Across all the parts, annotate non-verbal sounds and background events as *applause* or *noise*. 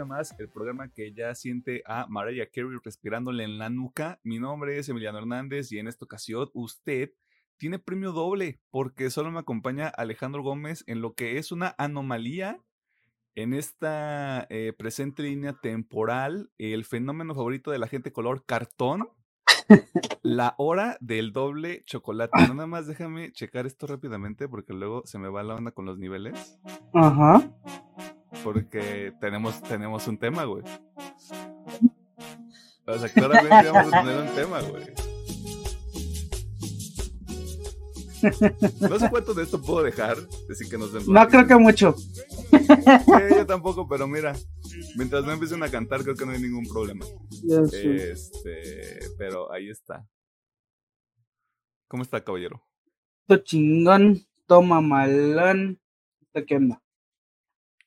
más, el programa que ya siente a Mariah Carey respirándole en la nuca. Mi nombre es Emiliano Hernández y en esta ocasión usted tiene premio doble porque solo me acompaña Alejandro Gómez en lo que es una anomalía en esta eh, presente línea temporal, el fenómeno favorito de la gente color cartón, la hora del doble chocolate. Nada más déjame checar esto rápidamente porque luego se me va la onda con los niveles. Ajá. Porque tenemos, tenemos un tema, güey. O sea, claramente vamos a tener un tema, güey. No sé cuánto de esto puedo dejar, decir que nos den No creo que mucho. Sí, yo tampoco, pero mira, mientras no empiecen a cantar, creo que no hay ningún problema. Ya sé. Este, pero ahí está. ¿Cómo está, caballero? To chingón, toma malón. ¿Esto qué onda?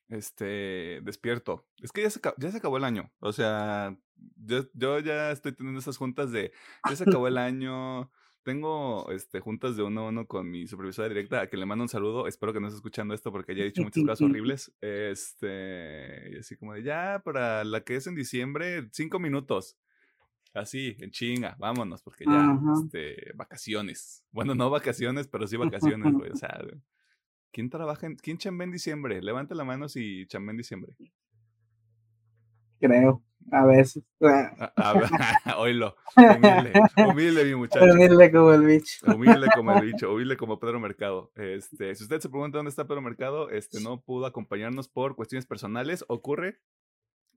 Este, despierto. Es que ya se, acabó, ya se acabó el año. O sea, yo, yo ya estoy teniendo esas juntas de, ya se acabó el *laughs* año. Tengo este, juntas de uno a uno con mi supervisora directa, a quien le mando un saludo. Espero que no esté escuchando esto porque ya he dicho muchas cosas horribles. Este, y así como de ya, para la que es en diciembre, cinco minutos. Así, en chinga, vámonos, porque ya, Ajá. este, vacaciones. Bueno, no vacaciones, pero sí vacaciones, güey. O sea, *laughs* ¿quién trabaja en, quién chambea en diciembre? Levante la mano si chambea en diciembre. Creo. A veces. A, a ver, *laughs* oílo. Humilde, *laughs* humilde, mi muchacho. Humilde como el bicho. Humilde como el *laughs* bicho, humilde como Pedro Mercado. Este, si usted se pregunta dónde está Pedro Mercado, este, no pudo acompañarnos por cuestiones personales, ocurre.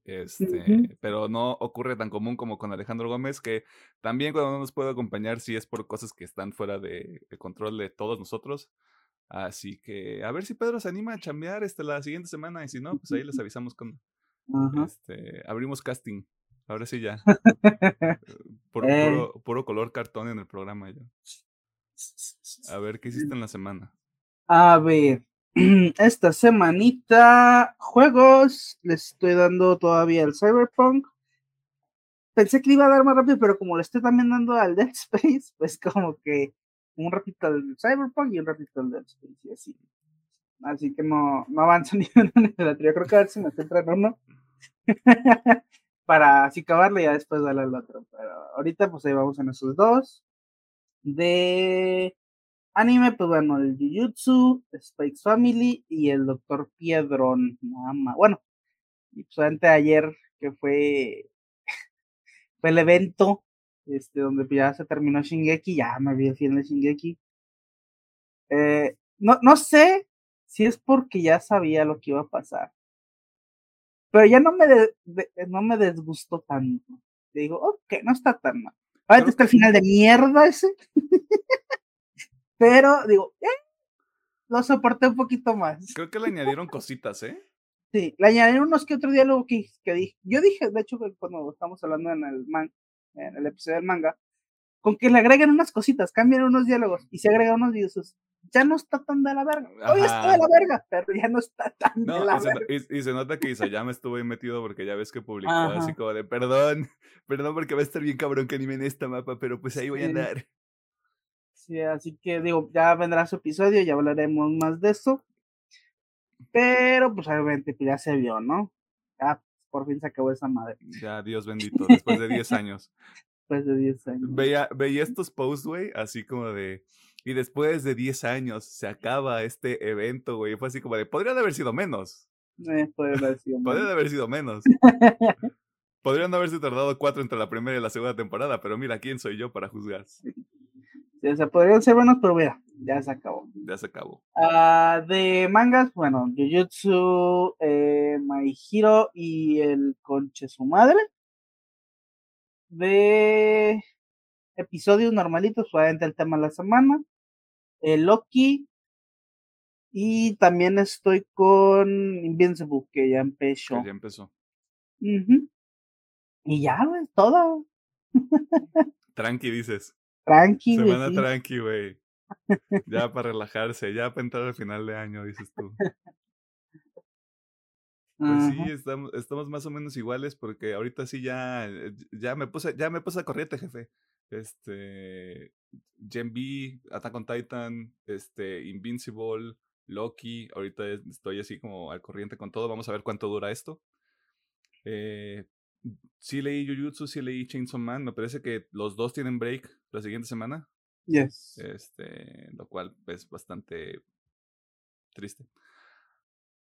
Este, pero no ocurre tan común como con Alejandro Gómez, que también cuando no nos puede acompañar, sí es por cosas que están fuera de, de control de todos nosotros. Así que a ver si Pedro se anima a chambear este, la siguiente semana, y si no, pues ahí les *laughs* avisamos con Ajá. este, abrimos casting. Ahora sí ya. *laughs* Puro, Eh. puro- puro color cartón en el programa ya. A ver, ¿qué hiciste en la semana? A ver, *clears throat* esta semanita, juegos, les estoy dando todavía el Cyberpunk. Pensé que le iba a dar más rápido, pero como le estoy también dando al Dead *laughs* Space, pues como que un ratito al Cyberpunk y un ratito al Dead Space y así. Así que no, no avanzo *laughs* ni ni el otro. Yo creo que a ver si me centro en uno. Para así acabarlo y ya después darle al otro. Pero ahorita pues ahí vamos en esos dos. De Anime, pues bueno, el Jujutsu, Spikes Family y el Doctor Piedron, nada más. Bueno, y pues antes de ayer, que fue, *laughs* fue el evento, este, donde pues, ya se terminó Shingeki, ya me vi el fin de Shingeki. Eh, no, no sé si es porque ya sabía lo que iba a pasar, pero ya no me, de- de- no me desgustó tanto. Digo, ok, no está tan mal. Ahora está el final de mierda ese. *laughs* Pero digo, eh, lo soporté un poquito más. Creo que le añadieron cositas, ¿eh? Sí, le añadieron unos que otro diálogo que, que dije. Yo dije, de hecho, cuando estamos hablando en el, man, en el episodio del manga, con que le agreguen unas cositas, cambian unos diálogos y se agregan unos dioses. Ya no está tan de la verga. Todavía está de la verga, pero ya no está tan de la y se, verga. y- y se nota que Isayama estuvo ahí metido porque ya ves que publicó Ajá. así como de perdón, *laughs* perdón porque va a estar bien cabrón que anime en esta mapa, pero pues ahí voy a andar. Sí, así que digo, ya vendrá su episodio, ya hablaremos más de eso. Pero, pues obviamente, pues ya se vio, ¿no? Ya por fin se acabó esa madre, Ya, Dios bendito, después de 10 años. *laughs* después de 10 años. Veía, veía estos posts, güey, así como de. Y después de 10 años se acaba este evento, güey. Fue así como de. Podrían haber sido menos. Eh, puede haber *laughs* sido Podrían mal. haber sido menos. *laughs* Podrían haberse tardado cuatro entre la primera y la segunda temporada, pero mira, ¿quién soy yo para juzgar? O sea, podrían ser buenos, pero mira, ya se acabó. Ya se acabó. Ah, de mangas, bueno, Jujutsu, eh, My Hero y el Conche su madre. De episodios normalitos, obviamente el tema de la semana. El Loki. Y también estoy con Invincible, que ya empezó. Que ya empezó. Y ya, güey, todo. Tranqui, dices. Tranqui, güey, Semana sí. tranqui, güey. Ya para relajarse, ya para entrar al final de año, dices tú. Pues sí, estamos, estamos más o menos iguales porque ahorita sí ya, eh, ya me puse, ya me puse a corriente, jefe. Este, Gen B, Attack on Titan, este, Invincible, Loki, ahorita es- estoy así como al corriente con todo, vamos a ver cuánto dura esto. Eh, sí leí Jujutsu, sí leí Chainsaw Man. Me parece que los dos tienen break la siguiente semana. Yes. Este, lo cual es bastante triste.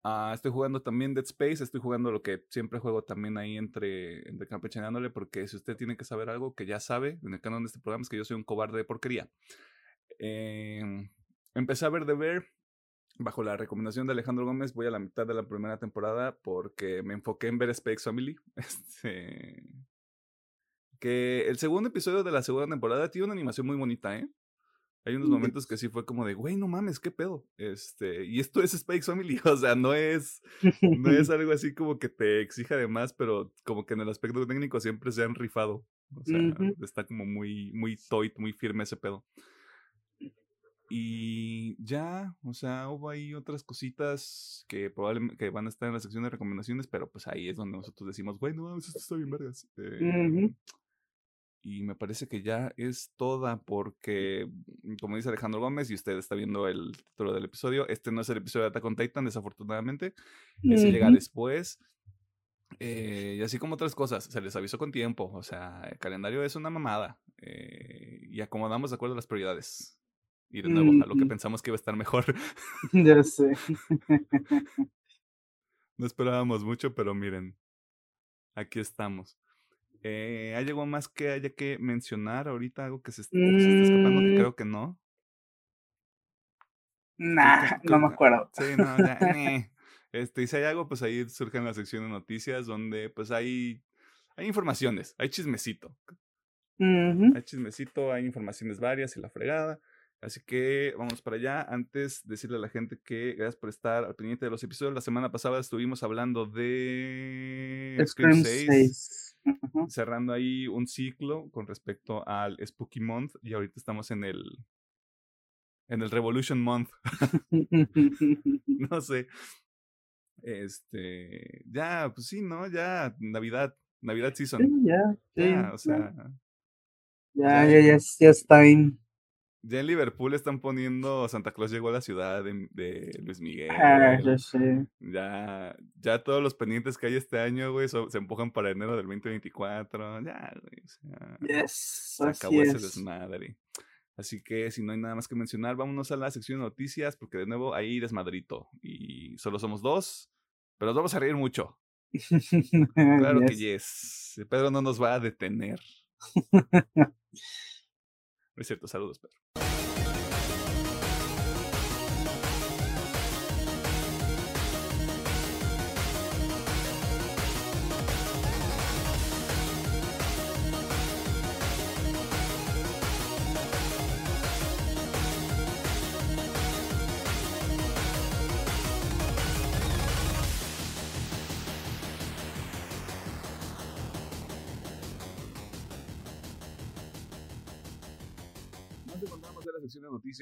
Ah, estoy jugando también Dead Space, estoy jugando lo que siempre juego también ahí entre, entre campechaneándole, porque si usted tiene que saber algo que ya sabe en el canon de este programa es que yo soy un cobarde de porquería. Em, empecé a ver The Bear bajo la recomendación de Alejandro Gómez, voy a la mitad de la primera temporada porque me enfoqué en ver Space Family. *laughs* Este, que el segundo episodio de la segunda temporada tiene una animación muy bonita, ¿eh? Hay unos momentos que sí fue como de, güey, no mames, qué pedo. Este, y esto es Space Family, *laughs* o sea, no es, no es *laughs* algo así como que te exija de más, pero como que en el aspecto técnico siempre se han rifado. O sea, está como muy, muy toit, muy firme ese pedo. Y ya, o sea, hubo ahí otras cositas que probablemente que van a estar en la sección de recomendaciones, pero pues ahí es donde nosotros decimos, güey, no esto está bien vergas. Eh, y me parece que ya es toda porque, como dice Alejandro Gómez, y usted está viendo el título del episodio, este no es el episodio de Attack on Titan, desafortunadamente. Ese llega después. Eh, y así como otras cosas, se les avisó con tiempo. O sea, el calendario es una mamada. Eh, y acomodamos de acuerdo a las prioridades. Y de nuevo, a lo que pensamos que iba a estar mejor. *laughs* Ya sé. *laughs* no esperábamos mucho, pero miren, aquí estamos. Eh, ¿Hay algo más que haya que mencionar ahorita? ¿Algo que se, está escapando? Que mm. creo que no. Nah, no me acuerdo. Sí, no, ya. *laughs* este, y si hay algo, pues ahí surge en la sección de noticias donde pues hay, hay informaciones, hay chismecito. Hay chismecito, hay informaciones varias y la fregada. Así que vamos para allá. Antes decirle a la gente que gracias por estar al pendiente de los episodios. La semana pasada estuvimos hablando de Scream 6, cerrando ahí un ciclo con respecto al Spooky Month y ahorita estamos en el en el Revolution Month. *laughs* *laughs* no sé. Este, ya, pues sí, ¿no? Ya Navidad, Navidad season. ya, ya, o sea, ya, ya, ya, ya, está bien. Ya en Liverpool están poniendo Santa Claus llegó a la ciudad de, Luis Miguel. Ah, ya sé. Ya, ya todos los pendientes que hay este año, güey, se empujan para enero del 2024. Ya, güey. O sea, yes, se acabó ese desmadre. Así que si no hay nada más que mencionar, vámonos a la sección de noticias, porque de nuevo ahí desmadrito. Y solo somos dos, pero nos vamos a reír mucho. *laughs* claro que yes. Pedro no nos va a detener. *laughs* es cierto, saludos, Pedro.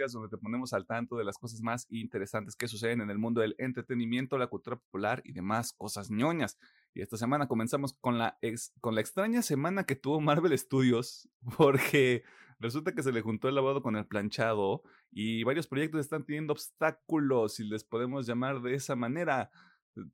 Donde te ponemos al tanto de las cosas más interesantes que suceden en el mundo del entretenimiento, la cultura popular y demás cosas ñoñas. Y esta semana comenzamos con la, con la extraña semana que tuvo Marvel Studios, *laughs* porque resulta que se le juntó el lavado con el planchado y varios proyectos están teniendo obstáculos, si les podemos llamar de esa manera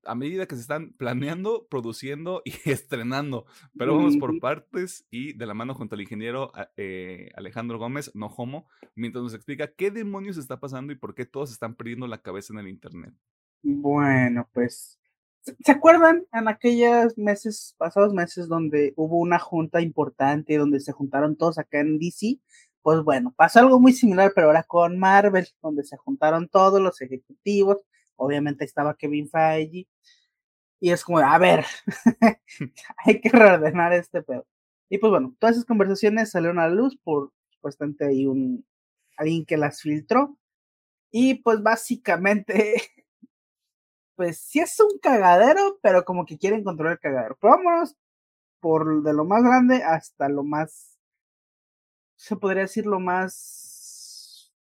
a medida que se están planeando, produciendo y *laughs* estrenando. Pero vamos por partes y de la mano junto al ingeniero eh, Alejandro Gómez, no homo, mientras nos explica qué demonios está pasando y por qué todos están perdiendo la cabeza en el Internet. Bueno, pues, ¿se acuerdan en aquellos meses, pasados meses, donde hubo una junta importante, donde se juntaron todos acá en DC? Pues bueno, pasó algo muy similar, pero ahora con Marvel, donde se juntaron todos los ejecutivos obviamente estaba Kevin Feige, y es como, a ver, *laughs* *laughs* hay que reordenar este pedo. Y pues bueno, todas esas conversaciones salieron a la luz por supuestamente hay un alguien que las filtró. Y pues básicamente, *laughs* pues sí es un cagadero, pero como que quieren controlar el cagadero. Pero vámonos por de lo más grande hasta lo más, se podría decir lo más,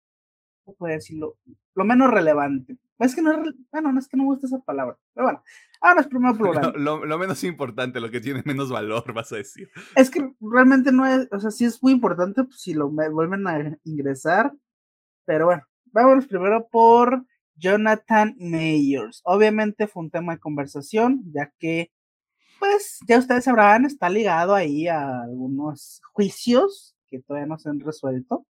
¿cómo podría decirlo? Lo menos relevante. Es que no bueno, no es que no me gusta esa palabra. Pero bueno, ahora es primero programa. *laughs* Lo, lo, menos importante, lo que tiene menos valor, *laughs* vas a decir. Es que realmente no es, o sea, sí es muy importante pues, si lo vuelven a ingresar. Pero bueno, vamos primero por Jonathan Mayers. Obviamente fue un tema de conversación, ya que pues ya ustedes sabrán, está ligado ahí a algunos juicios que todavía no se han resuelto.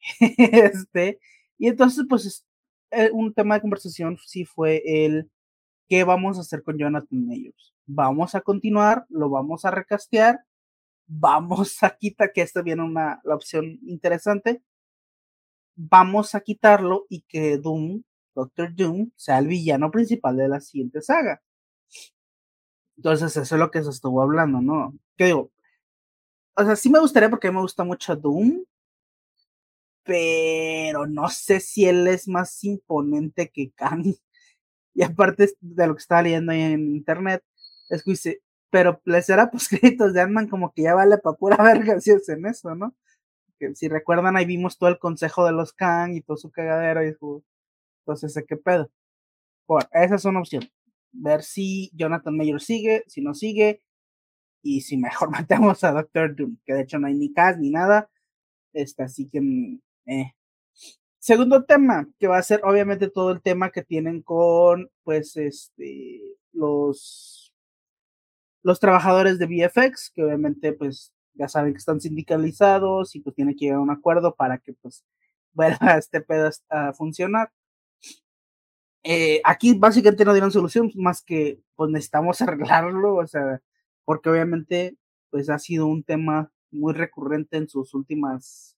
*laughs* este, y entonces, pues, eh, un tema de conversación sí fue el qué vamos a hacer con Jonathan Mayors. Vamos a continuar, lo vamos a recastear, vamos a quitar, que esta viene una la opción interesante, vamos a quitarlo y que Doom, Doctor Doom, sea el villano principal de la siguiente saga. Entonces, eso es lo que se estuvo hablando, ¿no? ¿Qué digo? O sea, sí me gustaría porque me gusta mucho Doom, pero no sé si él es más imponente que Kang. Y aparte de lo que estaba leyendo ahí en internet, es que dice, pero les era pues de Ant-Man como que ya vale para pura *laughs* verga si hacen eso, ¿no? Que si recuerdan, ahí vimos todo el consejo de los Kang y todo su cagadero y entonces, ¿qué pedo? Bueno, esa es una opción. Ver si Jonathan Mayer sigue, si no sigue, y si mejor *laughs* matamos a Doctor Doom, que de hecho no hay ni cast ni nada. Este, así que mm, eh. Segundo tema, que va a ser obviamente todo el tema que tienen con, pues, este, los, los trabajadores de VFX, que obviamente, pues, ya saben que están sindicalizados y pues tiene que llegar a un acuerdo para que, pues, *laughs* vuelva este pedo a funcionar. Eh, aquí básicamente no dieron solución más que, pues, necesitamos *laughs* arreglarlo, o sea, porque obviamente, pues, ha sido un tema muy recurrente en sus últimas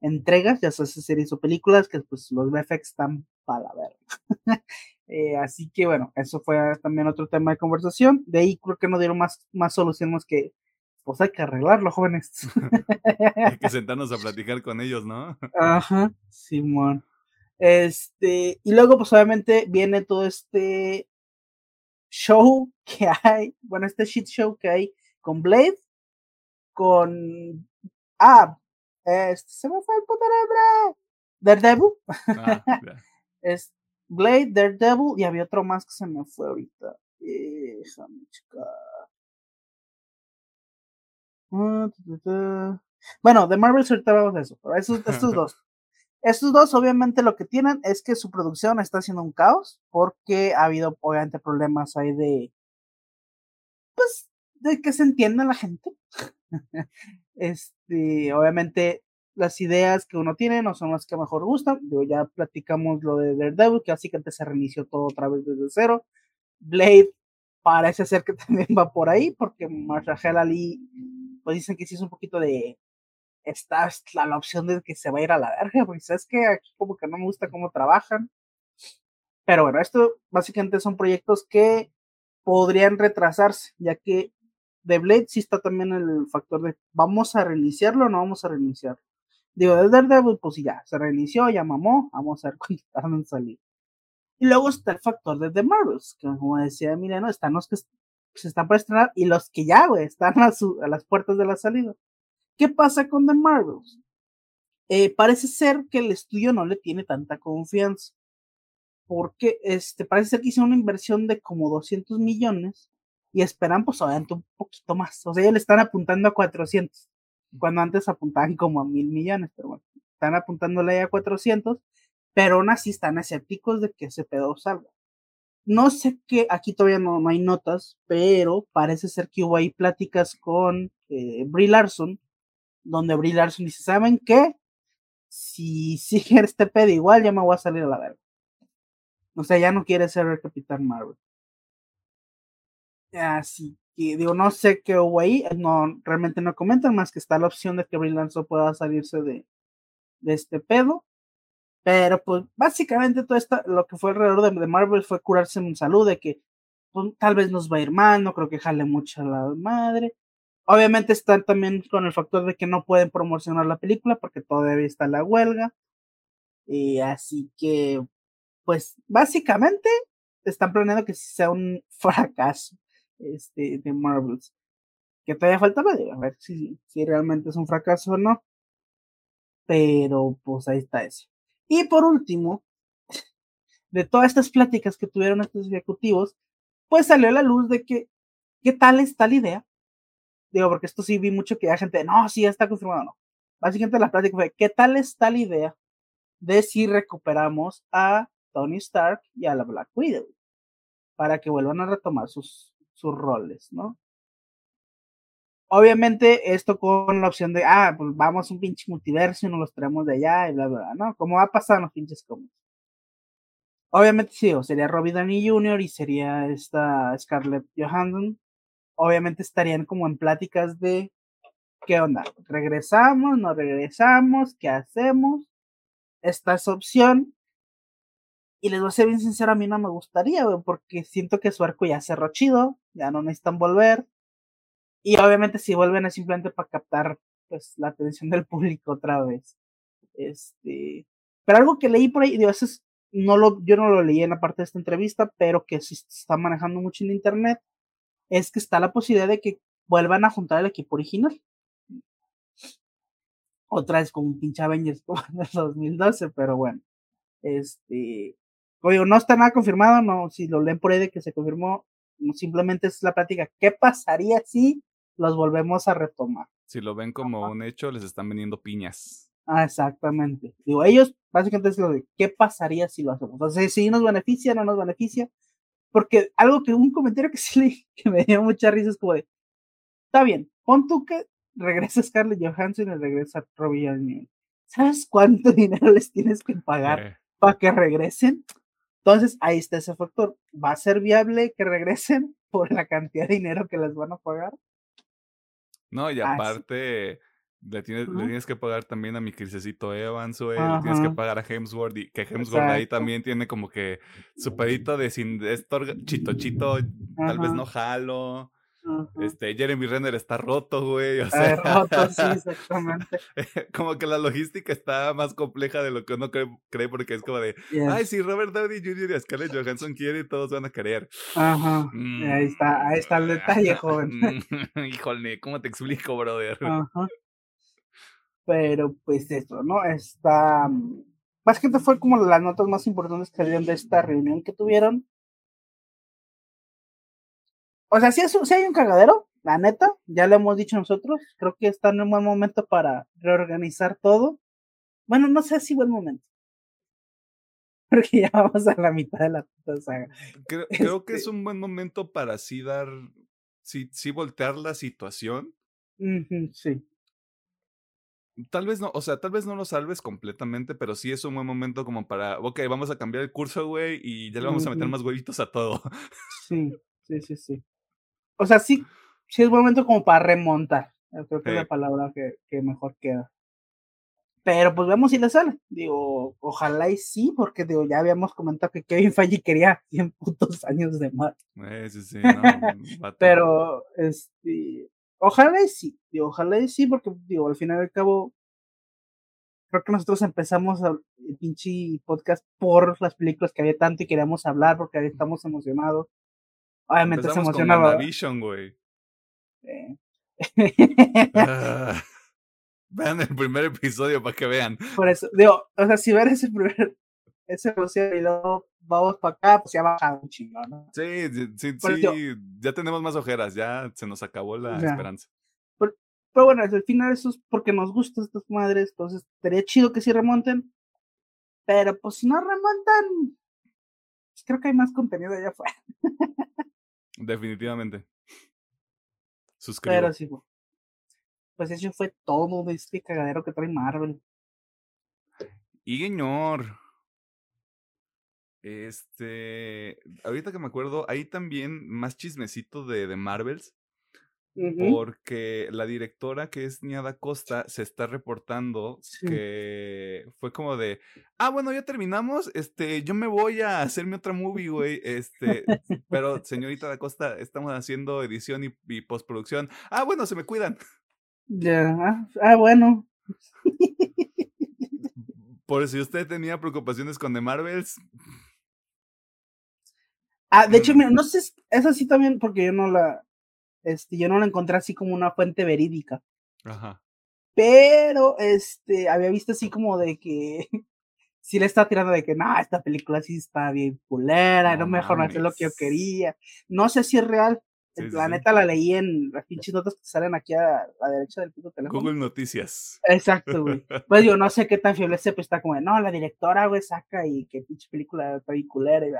entregas, ya sea series o películas, que pues los VFX están para ver. *laughs* eh, así que bueno, eso fue también otro tema de conversación. De ahí creo que no dieron más, más soluciones que pues hay que arreglarlo, jóvenes. *laughs* *laughs* hay que sentarnos a platicar con ellos, ¿no? Ajá, Simón. Este, y luego, pues obviamente viene todo este show que hay, bueno, este shit show que hay con Blade, con. Ah, este, se me fue el puto nombre. Daredevil. Ah, *laughs* es Blade, Daredevil y había otro más que se me fue ahorita. Déjame checar. Ah, bueno, de Marvel ahorita vamos de eso, pero estos, *laughs* estos dos. Estos dos, obviamente, lo que tienen es que su producción está haciendo un caos, porque ha habido, obviamente, problemas ahí de. Pues, de que se entienda la gente. *laughs* este, obviamente, las ideas que uno tiene no son las que mejor gustan. Yo ya platicamos lo de Daredevil, que básicamente se reinició todo otra vez desde cero. Blade parece ser que *laughs* también va por ahí, porque Marshall Ali, pues dicen que sí es un poquito de. Está la, la opción de que se va a ir a la verga, porque sabes que aquí como que no me gusta cómo trabajan. Pero bueno, esto básicamente son proyectos que podrían retrasarse, ya que de Blade sí está también el factor de vamos a reiniciarlo o no vamos a reiniciarlo. Digo, de Daredevil, pues ya, se reinició, ya mamó, vamos a ver *laughs* cuándo tardan salir. Y luego está el factor de The Marvels, que como decía Emiliano, están los que se están para estrenar y los que ya, güey, están a, a, las puertas de la salida. ¿Qué pasa con The Marvels? Eh, parece ser que el estudio no le tiene tanta confianza. Porque este, parece ser que hicieron una inversión de como 200 millones y esperan pues obviamente un poquito más. O sea, ya le están apuntando a 400, cuando antes apuntaban como a mil millones, pero bueno, están apuntándole a 400, pero aún así están escépticos de que ese pedo salga. No sé qué, aquí todavía no, no hay notas, pero parece ser que hubo ahí pláticas con eh, Brie Larson, donde Brie Larson dice, ¿saben qué? Si *laughs* sigue este pedo igual, ya me voy a salir a la verga. O sea, ya no quiere ser el Capitán Marvel. Así que digo, no sé qué hubo ahí, no, realmente no comentan más que está la opción de que Brie pueda salirse de, de este pedo. Pero pues básicamente todo esto, lo que fue alrededor de, de Marvel fue curarse en salud, de que pues, tal vez nos va a ir mal, no creo que jale mucho a la madre. Obviamente están también con el factor de que no pueden promocionar la película porque todavía está la huelga. Y así que, pues básicamente están planeando que sea un *laughs* fracaso este, de Marvels. Que todavía falta ver, a ver si, si realmente es un fracaso o no. Pero pues ahí está eso. Y por último, de todas estas pláticas que tuvieron estos ejecutivos, pues salió a la luz de que, ¿qué tal está la idea? Digo, porque esto sí vi mucho que hay gente, no, sí, ya está confirmado, no. Básicamente la plática fue, ¿qué tal está la idea de si recuperamos a Tony Stark y a la Black Widow? Para que vuelvan a retomar sus, sus roles, ¿no? Obviamente, esto con la opción de, ah, pues vamos a un pinche multiverso y nos los traemos de allá y bla, bla, bla, ¿no? Como ha pasado en los pinches cómics. Obviamente, sí, o sería Robbie Downey Jr. y sería esta Scarlett Johansson. Obviamente estarían como en pláticas de, ¿qué onda? ¿Regresamos? ¿No regresamos? ¿Qué hacemos? Esta es opción. Y les voy a ser bien sincero, a mí no me gustaría, porque siento que su arco ya cerró chido, ya no necesitan volver. Y obviamente si vuelven es simplemente para captar pues la atención del público otra vez. Este, pero algo que leí por ahí, digo, eso es, no lo, yo no lo leí en la parte de esta entrevista, pero que se está manejando mucho en internet, es que está la posibilidad de que vuelvan a juntar el equipo original. Otra vez con un pinche Avengers como en el 2012, pero bueno. Este, oye, no está nada confirmado, no, si lo leen por ahí de que se confirmó, no, simplemente es la plática. ¿Qué pasaría si los volvemos a retomar. Si lo ven como un hecho, les están vendiendo piñas. Ah, exactamente. Digo, ellos básicamente es lo de qué pasaría si lo hacemos. O sea, si nos beneficia, no nos beneficia. Porque algo que un comentario que *laughs* sí leí, que me dio mucha risa es como de, está bien, pon tú que regresa Scarlett Johansson y regresa Robbie Downey. ¿Sabes cuánto *laughs* dinero les tienes que pagar eh. para que regresen? Entonces, ahí está ese factor. ¿Va a ser viable que regresen *laughs* por la cantidad de dinero que les van a pagar? No, y aparte, le, tienes, le tienes que pagar también a mi crisecito Evans, güey. Le tienes que pagar a Hemsworth. Y que Hemsworth ahí también tiene como que su pedito de sin esto, chito chito, tal vez no jalo. Este, Jeremy Renner está roto, güey. O sea, roto, sí, *laughs* exactamente. *laughs* como que la logística está más compleja de lo que uno cree, porque es como de, ay, si Robert Downey Jr. y Scarlett Johansson quieren, todos van a querer. Ajá. ahí está, ahí está el detalle, joven. *laughs* Híjole, ¿cómo te explico, brother? Ajá. Pero pues eso, ¿no? Está. Básicamente fue como las notas más importantes que salieron de esta reunión que tuvieron. O sea, si, hay un cagadero, la neta, ya lo hemos dicho nosotros, creo que está en un buen momento para reorganizar todo. Bueno, no sé si buen momento. *laughs* Porque ya vamos a la mitad de la puta saga. Creo, *laughs* creo que es este un buen momento para así dar, sí, sí voltear la situación. sí. Tal vez no, o sea, tal vez no lo salves completamente, pero sí es un buen momento como para, ok, vamos a cambiar el curso, güey, y ya le vamos a meter más huevitos a todo. Sí, sí, sí, sí o sea, sí, sí es momento como para remontar. Creo que es la palabra que, que, mejor queda. Pero pues vemos si le sale. Digo, ojalá y sí, porque digo, ya habíamos comentado que Kevin Feige quería 100 putos años de más. Eh, sí, sí, *laughs* Pero, este, ojalá y sí, digo, ojalá y sí, porque digo, al final y al cabo, creo que nosotros empezamos el pinche podcast por las películas que había tanto y queríamos hablar porque estamos emocionados. Obviamente se emocionaba. Vision, güey. Ah, *laughs* *laughs* vean el primer episodio para que vean. Por eso, digo, o sea, si ver ese primer, ese episodio y luego vamos para acá, pues ya baja un chingo, ¿no? Sí, sí, sí, ya tenemos más ojeras, ya se nos acabó la esperanza. Pero, bueno, al final eso es porque nos gustan estas madres, entonces estaría chido que sí remonten, pero pues si no remontan, pues creo que hay más contenido allá afuera. *laughs* Definitivamente. Suscribo. Pero sí, pues eso fue todo de este cagadero que trae Marvel. Y señor. Este, ahorita que me acuerdo, hay también más chismecito de, de Marvels porque la directora que es Niada Costa se está reportando que fue como de, ah, bueno, ya terminamos, este, yo me voy a hacerme otra movie, güey, este, pero señorita da Costa, estamos haciendo edición y, postproducción. Ah, bueno, se me cuidan. Ya, ah, ah, bueno. Por si usted tenía preocupaciones con The Marvels. Ah, de hecho, mm. mira, no sé, es así también porque yo no la, este, yo no lo encontré así como una fuente verídica. Ajá. Pero, este, había visto así como de que *laughs* sí le está tirando de que, no, esta película sí está bien culera, no, mejor no hacer lo que yo quería. No sé si es real. el planeta la leí en las pinches notas que salen aquí a la derecha del puto teléfono. Google Noticias. Exacto, güey. pues yo *laughs* no sé qué tan fiable se, pues está como, no, la directora, güey, saca y qué pinche película está bien culera y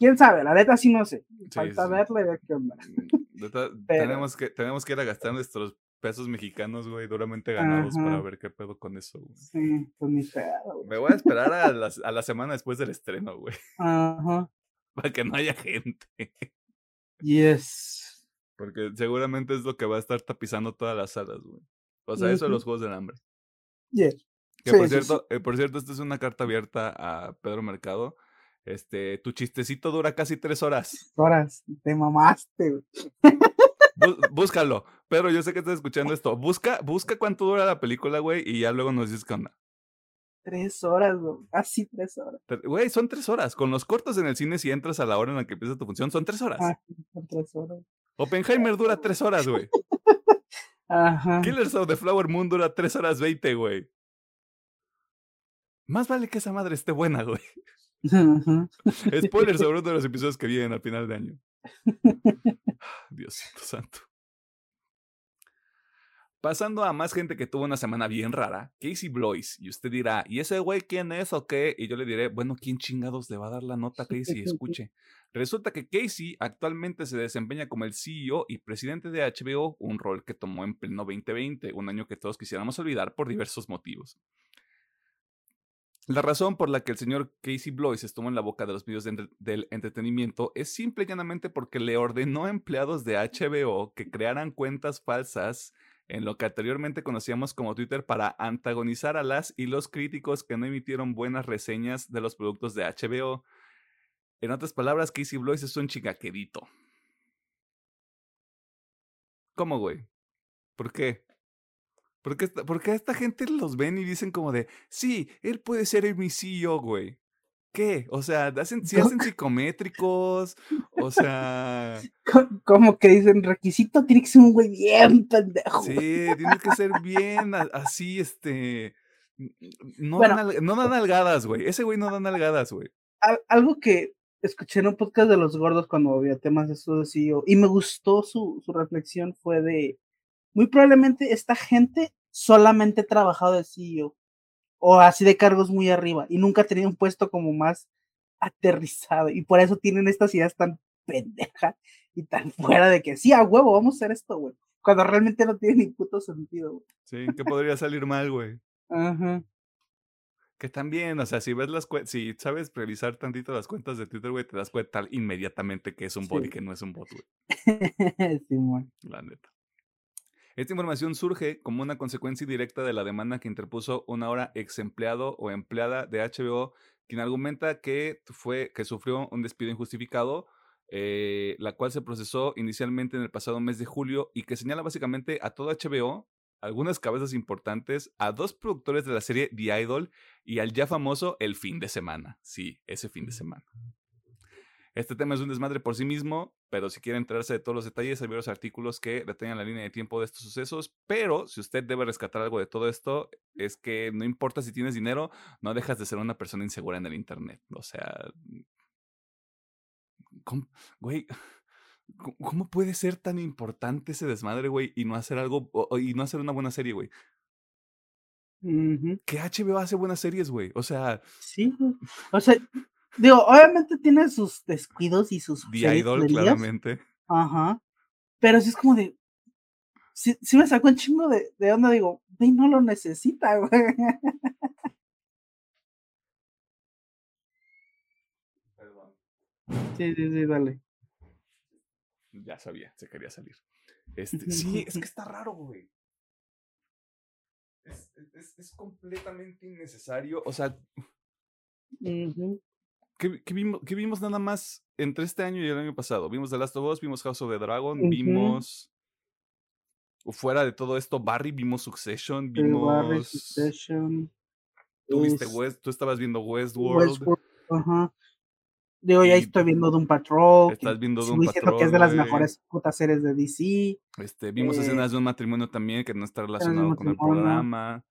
quién sabe, la neta sí no sé. Falta sí. verle ver qué onda. Mm, *laughs* Pero- tenemos, que, tenemos que ir a gastar nuestros pesos mexicanos, güey, duramente ganados para ver qué pedo con eso, güey. Sí, pues ni pedo, güey. Me voy a esperar a, las- a la semana después del estreno, güey, *laughs* Ajá. *laughs* para que no haya gente. Yes. Porque seguramente es lo que va a estar tapizando todas las salas, güey. O sea, eso de los Juegos del Hambre. Yes. Que Sí, por sí, sí. cierto, eh, por cierto, esta es una carta abierta a Pedro Mercado. Este, tu chistecito dura casi tres horas. Horas, te mamaste, güey. Bú- búscalo. Pedro, yo sé que estás escuchando esto. Busca, busca cuánto dura la película, güey, y ya luego nos dices qué onda. Tres horas, güey. Así tres horas. Güey, son tres horas. Con los cortos en el cine, si entras a la hora en la que empieza tu función, son tres horas. Ah, son tres horas. Oppenheimer dura tres horas, güey. *laughs* Ajá. Killers of the Flower Moon dura tres horas veinte, güey. Más vale que esa madre esté buena, güey. Spoiler sobre uno de los episodios que vienen al final de año. *laughs* Diosito santo. Pasando a más gente que tuvo una semana bien rara, Casey Blois. Y usted dirá, ¿y ese güey quién es o qué? Y yo le diré, bueno, ¿quién chingados le va a dar la nota a Casey? *laughs* Escuche. Resulta que Casey actualmente se desempeña como el CEO y presidente de HBO, un rol que tomó en pleno 2020, un año que todos quisiéramos olvidar por diversos motivos. La razón por la que el señor Casey Blois estuvo en la boca de los medios de del entretenimiento es simple y llanamente porque le ordenó a empleados de HBO que crearan cuentas falsas en lo que anteriormente conocíamos como Twitter para antagonizar a las y los críticos que no emitieron buenas reseñas de los productos de HBO. En otras palabras, Casey Blois es un chicaquerito. ¿Cómo, güey? ¿Por qué? ¿Por qué, esta, por qué a esta gente los ven y dicen como de, sí, él puede ser mi CEO, güey? ¿Qué? O sea, hacen, si hacen psicométricos, o sea, *laughs* Co- Como que dicen, requisito tiene que ser un güey bien pendejo. sí, tiene que ser bien así, este, no, Bueno. dan, no dan algadas, güey. Ese güey no dan algadas, güey. Al- algo que escuché en un podcast de los gordos cuando había temas de de CEO y me gustó su, su reflexión fue de, muy probablemente esta gente solamente ha trabajado de CEO o así de cargos muy arriba y nunca ha tenido un puesto como más aterrizado y por eso tienen estas ideas tan pendejas y tan *laughs* fuera de que sí, a huevo, vamos a hacer esto, güey. Cuando realmente no tiene ni puto sentido, güey. Sí, que podría salir mal, güey. Ajá. Que también, o sea, si ves las cuentas, si sabes priorizar tantito las cuentas de Twitter, güey, te das cuenta inmediatamente que es un bot y Sí. que no es un bot, güey. *laughs* Simón. La neta. Esta información surge como una consecuencia directa de la demanda que interpuso un ahora ex empleado o empleada de HBO, quien argumenta que, fue, que sufrió un despido injustificado, eh, la cual se procesó inicialmente en el pasado mes de julio y que señala básicamente a todo HBO, algunas cabezas importantes, a dos productores de la serie The Idol y al ya famoso El Fin de Semana. Sí, ese fin de semana. Este tema es un desmadre por sí mismo, pero si quiere enterarse de todos los detalles, hay varios artículos que detallan la línea de tiempo de estos sucesos. Pero si usted debe rescatar algo de todo esto, es que no importa si tienes dinero, no dejas de ser una persona insegura en el Internet. O sea, ¿cómo- güey, ¿cómo- ¿cómo puede ser tan importante ese desmadre, güey, y no hacer algo, y no hacer una buena serie, güey? Ujú. Que HBO hace buenas series, güey. O sea, Sí. O sea, digo, obviamente tiene sus descuidos y sus The Idol, claramente. Ajá. Pero sí es como de. Sí, sí me sacó un chingo de, de onda, digo, güey, no lo necesita, güey. Perdón. Sí, sí, sí, dale. Ya sabía, se quería salir. Este, sí, es que *laughs* está raro, güey. Es, es- es completamente innecesario. O sea, Ujú. ¿Qué, qué vimos, qué vimos nada más entre este año y el año pasado? Vimos The Last of Us, vimos House of the Dragon, Ujú. vimos. Fuera de todo esto, Barry, vimos Succession, El Barry, vimos. Succession, Tú, viste es- West, tú estabas viendo Westworld. Westworld, Ajá. Digo, ya estoy viendo Doom Patrol. Estás viendo Doom diciendo que Patrol, es de las mejores putas series de DC. Este, vimos Eh, escenas de un matrimonio también que no está relacionado con el programa.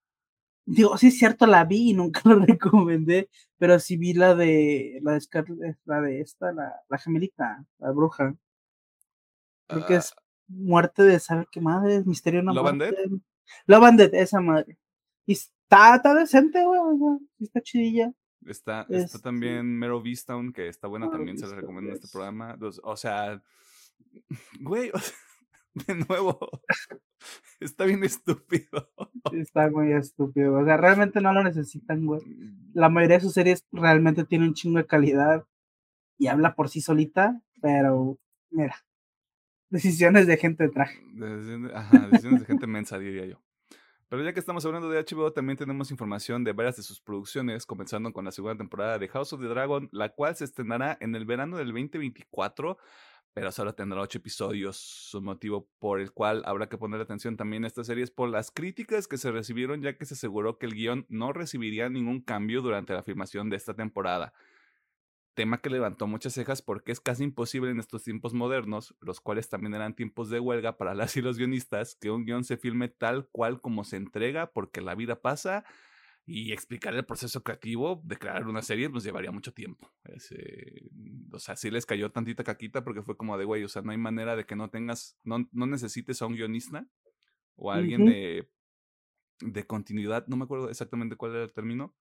Digo, sí es cierto, la vi y nunca *laughs* lo recomendé, pero sí vi la de la de Scarlett, la de esta, la, la gemelita, la bruja. Creo que Ah, es muerte de sabe qué madre, es misterio una ¿Love. Love and Death, esa madre. Y está, está decente, güey, está chidilla. Está, está Este también Mero Vistown, que está buena, Mero también se la recomiendo en este programa. O sea, *laughs* güey, o sea, *laughs* de nuevo, está bien estúpido. Está muy estúpido. O sea, realmente no lo necesitan, güey. La mayoría de sus series realmente tienen un chingo de calidad y habla por sí solita, pero mira, decisiones de gente de traje. Decisiones- Ajá, decisiones de gente *laughs* mensa, diría yo. Pero ya que estamos hablando de HBO, también tenemos información de varias de sus producciones, comenzando con la segunda temporada de House of the Dragon, la cual se estrenará en el verano del 2024, pero solo tendrá ocho episodios. Su motivo por el cual habrá que poner atención también a esta serie es por las críticas que se recibieron, ya que se aseguró que el guion no recibiría ningún cambio durante la filmación de esta temporada tema que levantó muchas cejas porque es casi imposible en estos tiempos modernos, los cuales también eran tiempos de huelga para *laughs* las y los guionistas, que un guion se filme tal cual como se entrega porque la vida pasa y explicar el proceso creativo de crear una serie nos llevaría mucho tiempo. Es, eh, o sea, sí les cayó tantita caquita porque fue como de, güey, o sea, no hay manera de que no tengas, no, no necesites a un guionista o a alguien de, de continuidad, no me acuerdo exactamente cuál era el término,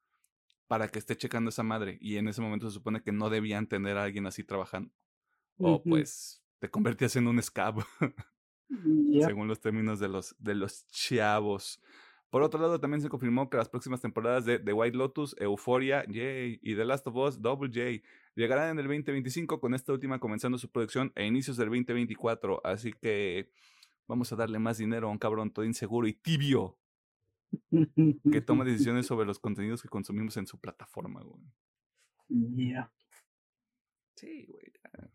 para que esté checando esa madre. Y en ese momento se supone que no debían tener a alguien así trabajando. O pues te convertías en un scab, *laughs* según los términos de los, de los chavos. Por otro lado, también se confirmó que las próximas temporadas de The White Lotus, Euphoria, yay, y The Last of Us, Double J, llegarán en el 2025, con esta última comenzando su producción a inicios del 2024. Así que vamos a darle más dinero a un cabrón todo inseguro y tibio que toma decisiones *laughs* sobre los contenidos que consumimos en su plataforma, güey. Yeah. Sí, güey. ya.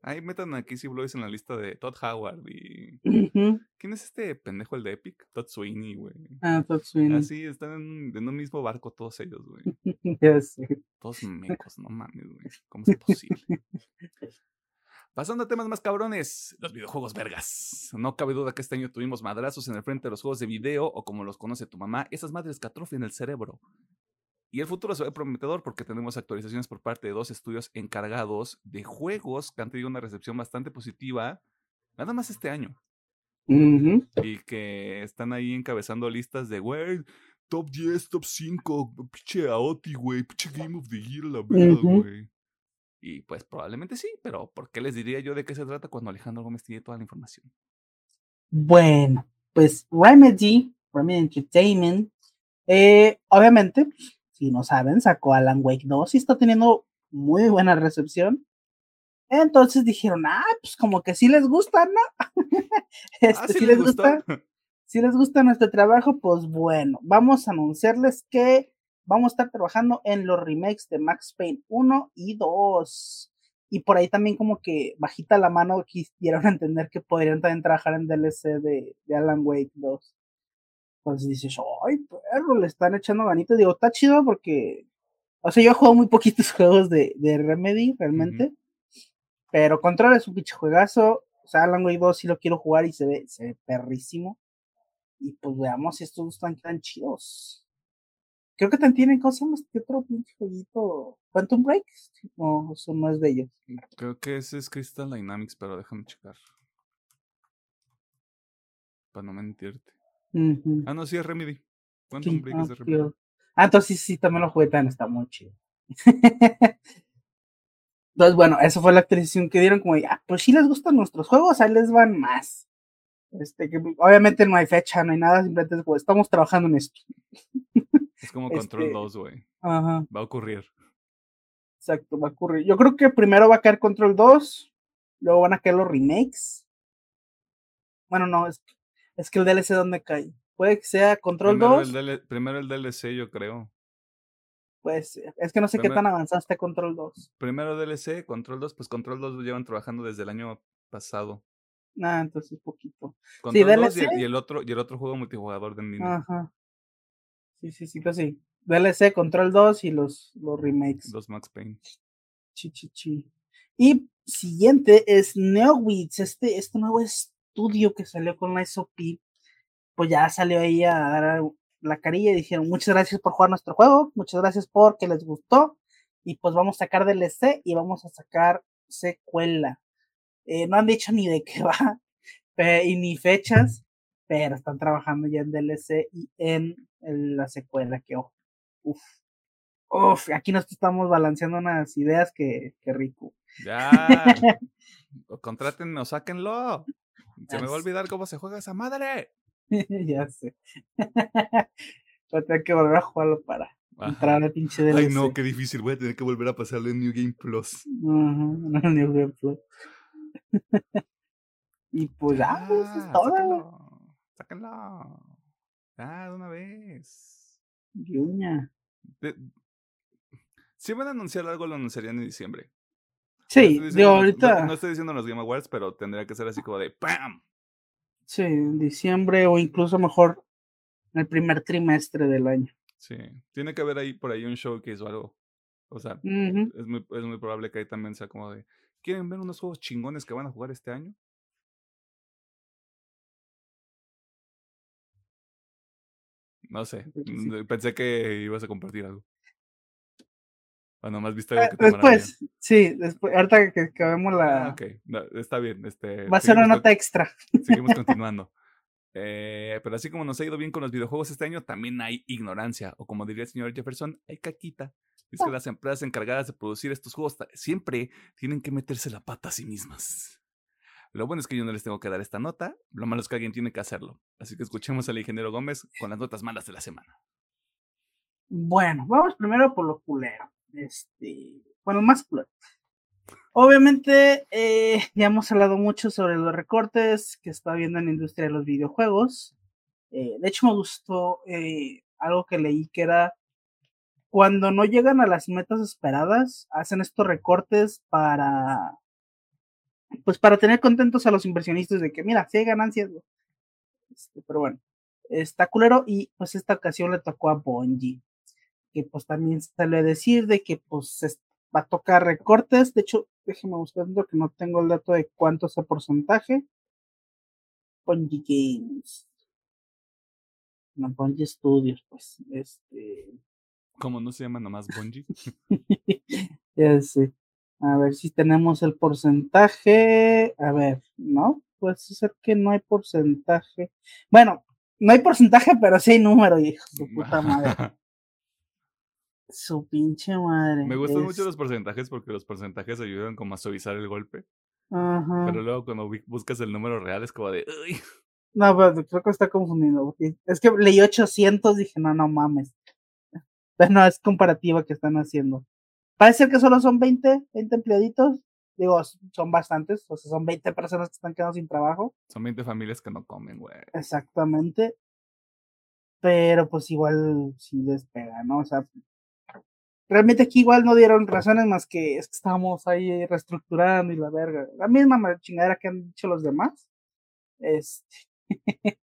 Ahí metan a Casey Blois en la lista de Todd Howard y... ¿Quién es este pendejo el de Epic? Todd Sweeney, güey. Ah, Todd Sweeney. Así, están en, en un mismo barco todos ellos, güey. *laughs* Ya sé. Todos mecos, no mames, güey. ¿Cómo es posible? Pasando a temas más cabrones, los videojuegos vergas. No cabe duda que este año tuvimos madrazos en el frente de los juegos de video, o como los conoce tu mamá, esas madres que atrofian el cerebro. Y el futuro se ve prometedor porque tenemos actualizaciones por parte de dos estudios encargados de juegos que han tenido una recepción bastante positiva, nada más este año. Y que están ahí encabezando listas de, güey, top 10, top 5, pinche AOTI, güey, pinche Game of the Year, la verdad, güey. Y pues probablemente sí, pero ¿por qué les diría yo de qué se trata cuando Alejandro Gómez tiene toda la información? Bueno, pues Remedy, Remedy Entertainment, eh, obviamente, si no saben, sacó Alan Wake 2 y está teniendo muy buena recepción. Entonces dijeron, ah, pues como que sí les gusta, ¿no? *laughs* Este, Ah, si sí les gusta, si les gusta nuestro trabajo, pues bueno, vamos a anunciarles que vamos a estar trabajando en los remakes de Max Payne 1 y 2. Y por ahí también como que bajita la mano quisieron *laughs* entender que podrían también trabajar en DLC de, de Alan Wake 2. Entonces dices, ay, perro, le están echando ganitas. Digo, está chido porque, o sea, yo he jugado muy poquitos *laughs* juegos de, de Remedy, realmente. Pero Control es un pinche juegazo. O sea, Alan Wake 2 sí lo quiero jugar y se ve, se ve perrísimo. Y pues veamos si estos están tan chidos. Creo que también tienen cosas más que otro pinche jueguito. Quantum Break. No, son más de ellos. Creo que ese es Crystal Dynamics, pero déjame checar. Para no mentirte. Ah, no, sí es Remedy. Quantum Break es de Remedy. Ah, entonces sí, sí, también lo jugué tan, está muy chido. *laughs* Entonces, bueno, esa fue la actualización que dieron, como, de, ah, pues sí les gustan nuestros juegos, ahí les van más. Este, que obviamente no hay fecha, no hay nada, simplemente es como, estamos trabajando en esto. Es como *laughs* Control Este- 2, güey. Ajá, Va a ocurrir. exacto, va a ocurrir. Yo creo que primero va a caer Control 2, luego van a caer los remakes. Bueno, no, es, es que el DLC dónde cae. Puede que sea Control Primero 2, el, DL primero el DLC, yo creo. pues es que no sé qué tan avanzado está Control 2. Primero DLC, Control 2, pues Control 2 lo llevan trabajando desde el año pasado. Ah, entonces poquito. Control 2 y el, DLC. y el otro, y el otro juego multijugador de Nintendo. Ajá. Sí, sí, sí, pues sí. DLC, Control 2 y los, los remakes. Los Max Payne. Chi, chi, chi. Y siguiente es Neowitz, este, este nuevo estudio que salió con la SOP. Pues ya salió ahí a dar la carilla y dijeron muchas gracias por jugar nuestro juego, muchas gracias porque les gustó. Y pues vamos a sacar DLC y vamos a sacar secuela. Eh, no han dicho ni de qué *laughs* va y ni fechas, pero están trabajando ya en DLC y en, en la secuela que, oh, uf, Uf, aquí nos estamos balanceando unas ideas que, que rico. Ya. *laughs* Contrátenme o sáquenlo. Se me va a olvidar cómo se juega esa madre. *laughs* ya sé. *laughs* Voy a tener que volver a jugarlo para entrar a pinche DLC. Ay, no, qué difícil. Voy a tener que volver a pasarle en New Game Plus. Ajá, *laughs* no, New Game Plus. y pues, ah, pues, eso es Ah, todo. Sáquenlo. Sáquenlo. Ah, de una vez. Yuña. De- Si van a anunciar algo, lo anunciarían en diciembre. Sí, no- ahorita, No, no estoy diciendo en los Game Awards, pero tendría que ser así como de ¡PAM! sí, en diciembre o incluso mejor en el primer trimestre del año. Sí. Tiene que haber ahí por ahí un showcase o algo. O sea, es muy, es muy probable que ahí también sea como de ¿Quieren ver unos juegos chingones que van a jugar este año? No sé. Sí. Pensé que ibas a compartir algo. O nomás viste algo Ah, que te maravilla. Después, sí, después, ahorita que acabemos la... Ah, ok. No, está bien. Este, Va a ser una nota extra. Seguimos *laughs* continuando. Eh, pero así como nos ha ido bien con los videojuegos este año, también hay ignorancia. O como diría el señor Jefferson, hay caquita. Es que las empresas encargadas de producir estos juegos siempre tienen que meterse la pata a sí mismas. Lo bueno es que yo no les tengo que dar esta nota. Lo malo es que alguien tiene que hacerlo. Así que escuchemos al ingeniero Gómez con las notas malas de la semana. Bueno, vamos primero por lo culero. Este, bueno, más culero. Obviamente, eh, ya hemos hablado mucho sobre los recortes que está habiendo en la industria de los videojuegos. Eh, de hecho, me gustó eh, algo que leí que era cuando no llegan a las metas esperadas, hacen estos recortes para, pues para tener contentos a los inversionistas de que, mira, si hay ganancias. Este, pero bueno, está culero y pues esta ocasión le tocó a Bungie que pues también sale a decir de que pues es- va a tocar recortes. De hecho, déjenme buscar que no tengo el dato de cuánto es el porcentaje. Bungie Games. No, Bungie Studios, pues. Este. Como no se llama nomás Bungie. *laughs* ya sé. A ver si tenemos el porcentaje. A ver, ¿no? Puede ser que no hay porcentaje. Bueno, no hay porcentaje, pero sí hay número, hijo. de Su puta madre. Su pinche madre. Me gustan Es- mucho los porcentajes porque los porcentajes ayudan como a suavizar el golpe. Ajá. Pero luego cuando buscas el número real es como de... "Uy". No, pero creo que está confundiendo. porque Es que leí 800, dije, no, no mames. Pero *laughs* no, es comparativa que están haciendo. Parece que solo son 20, 20 empleaditos. Digo, son bastantes, o sea, son 20 personas que están quedando sin trabajo. Son 20 familias que no comen, güey. Exactamente. Pero pues igual sí despega, ¿no? O sea, realmente aquí igual no dieron razones más que es que estábamos ahí reestructurando y la verga. La misma ma- chingadera que han dicho los demás. Este. *laughs*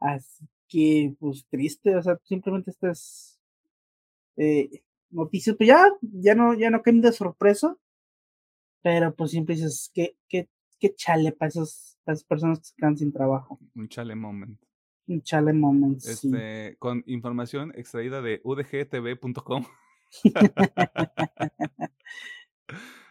Así que, pues triste, o sea, simplemente estas eh, noticias, pues ya, ya no, ya no caen de sorpresa. Pero pues siempre dices, que, que, que chale para esas, para esas personas que se quedan sin trabajo. Un chale moment. Un chale moment, sí. Este, con información extraída de udgtv.com. *laughs* *laughs*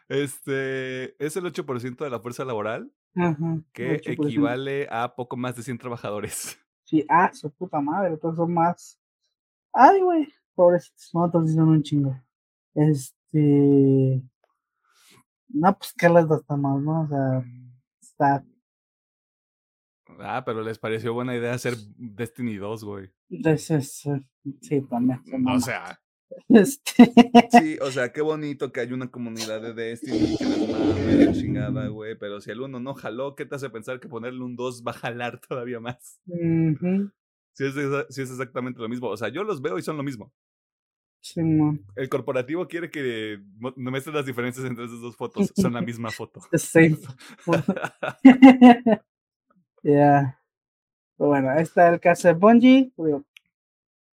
este es el 8% de la fuerza laboral, Ajá, que 8%. equivale a poco más de 100 trabajadores. *laughs* Sí, ah, su puta madre, entonces son más. Ay, güey, pobrecitos, no, entonces son un chingo. Este. No, pues que les da hasta más, ¿no? O sea, está. Ah, pero les pareció buena idea hacer Destiny 2, güey. sí, también. se O sea, *laughs* Este. sí, o sea, qué bonito que hay una comunidad de Destiny que les mame la chingada, *laughs* güey. Pero si el uno no jaló, ¿qué te hace pensar que ponerle un 2 va a jalar todavía más? ujú, Si es, exa- si es exactamente lo mismo. O sea, yo los veo y son lo mismo. sí, El corporativo quiere que no muestres las diferencias entre esas dos fotos. Son la *laughs* misma foto. the same. Ya. Pero bueno, ahí está el caso de Bungie.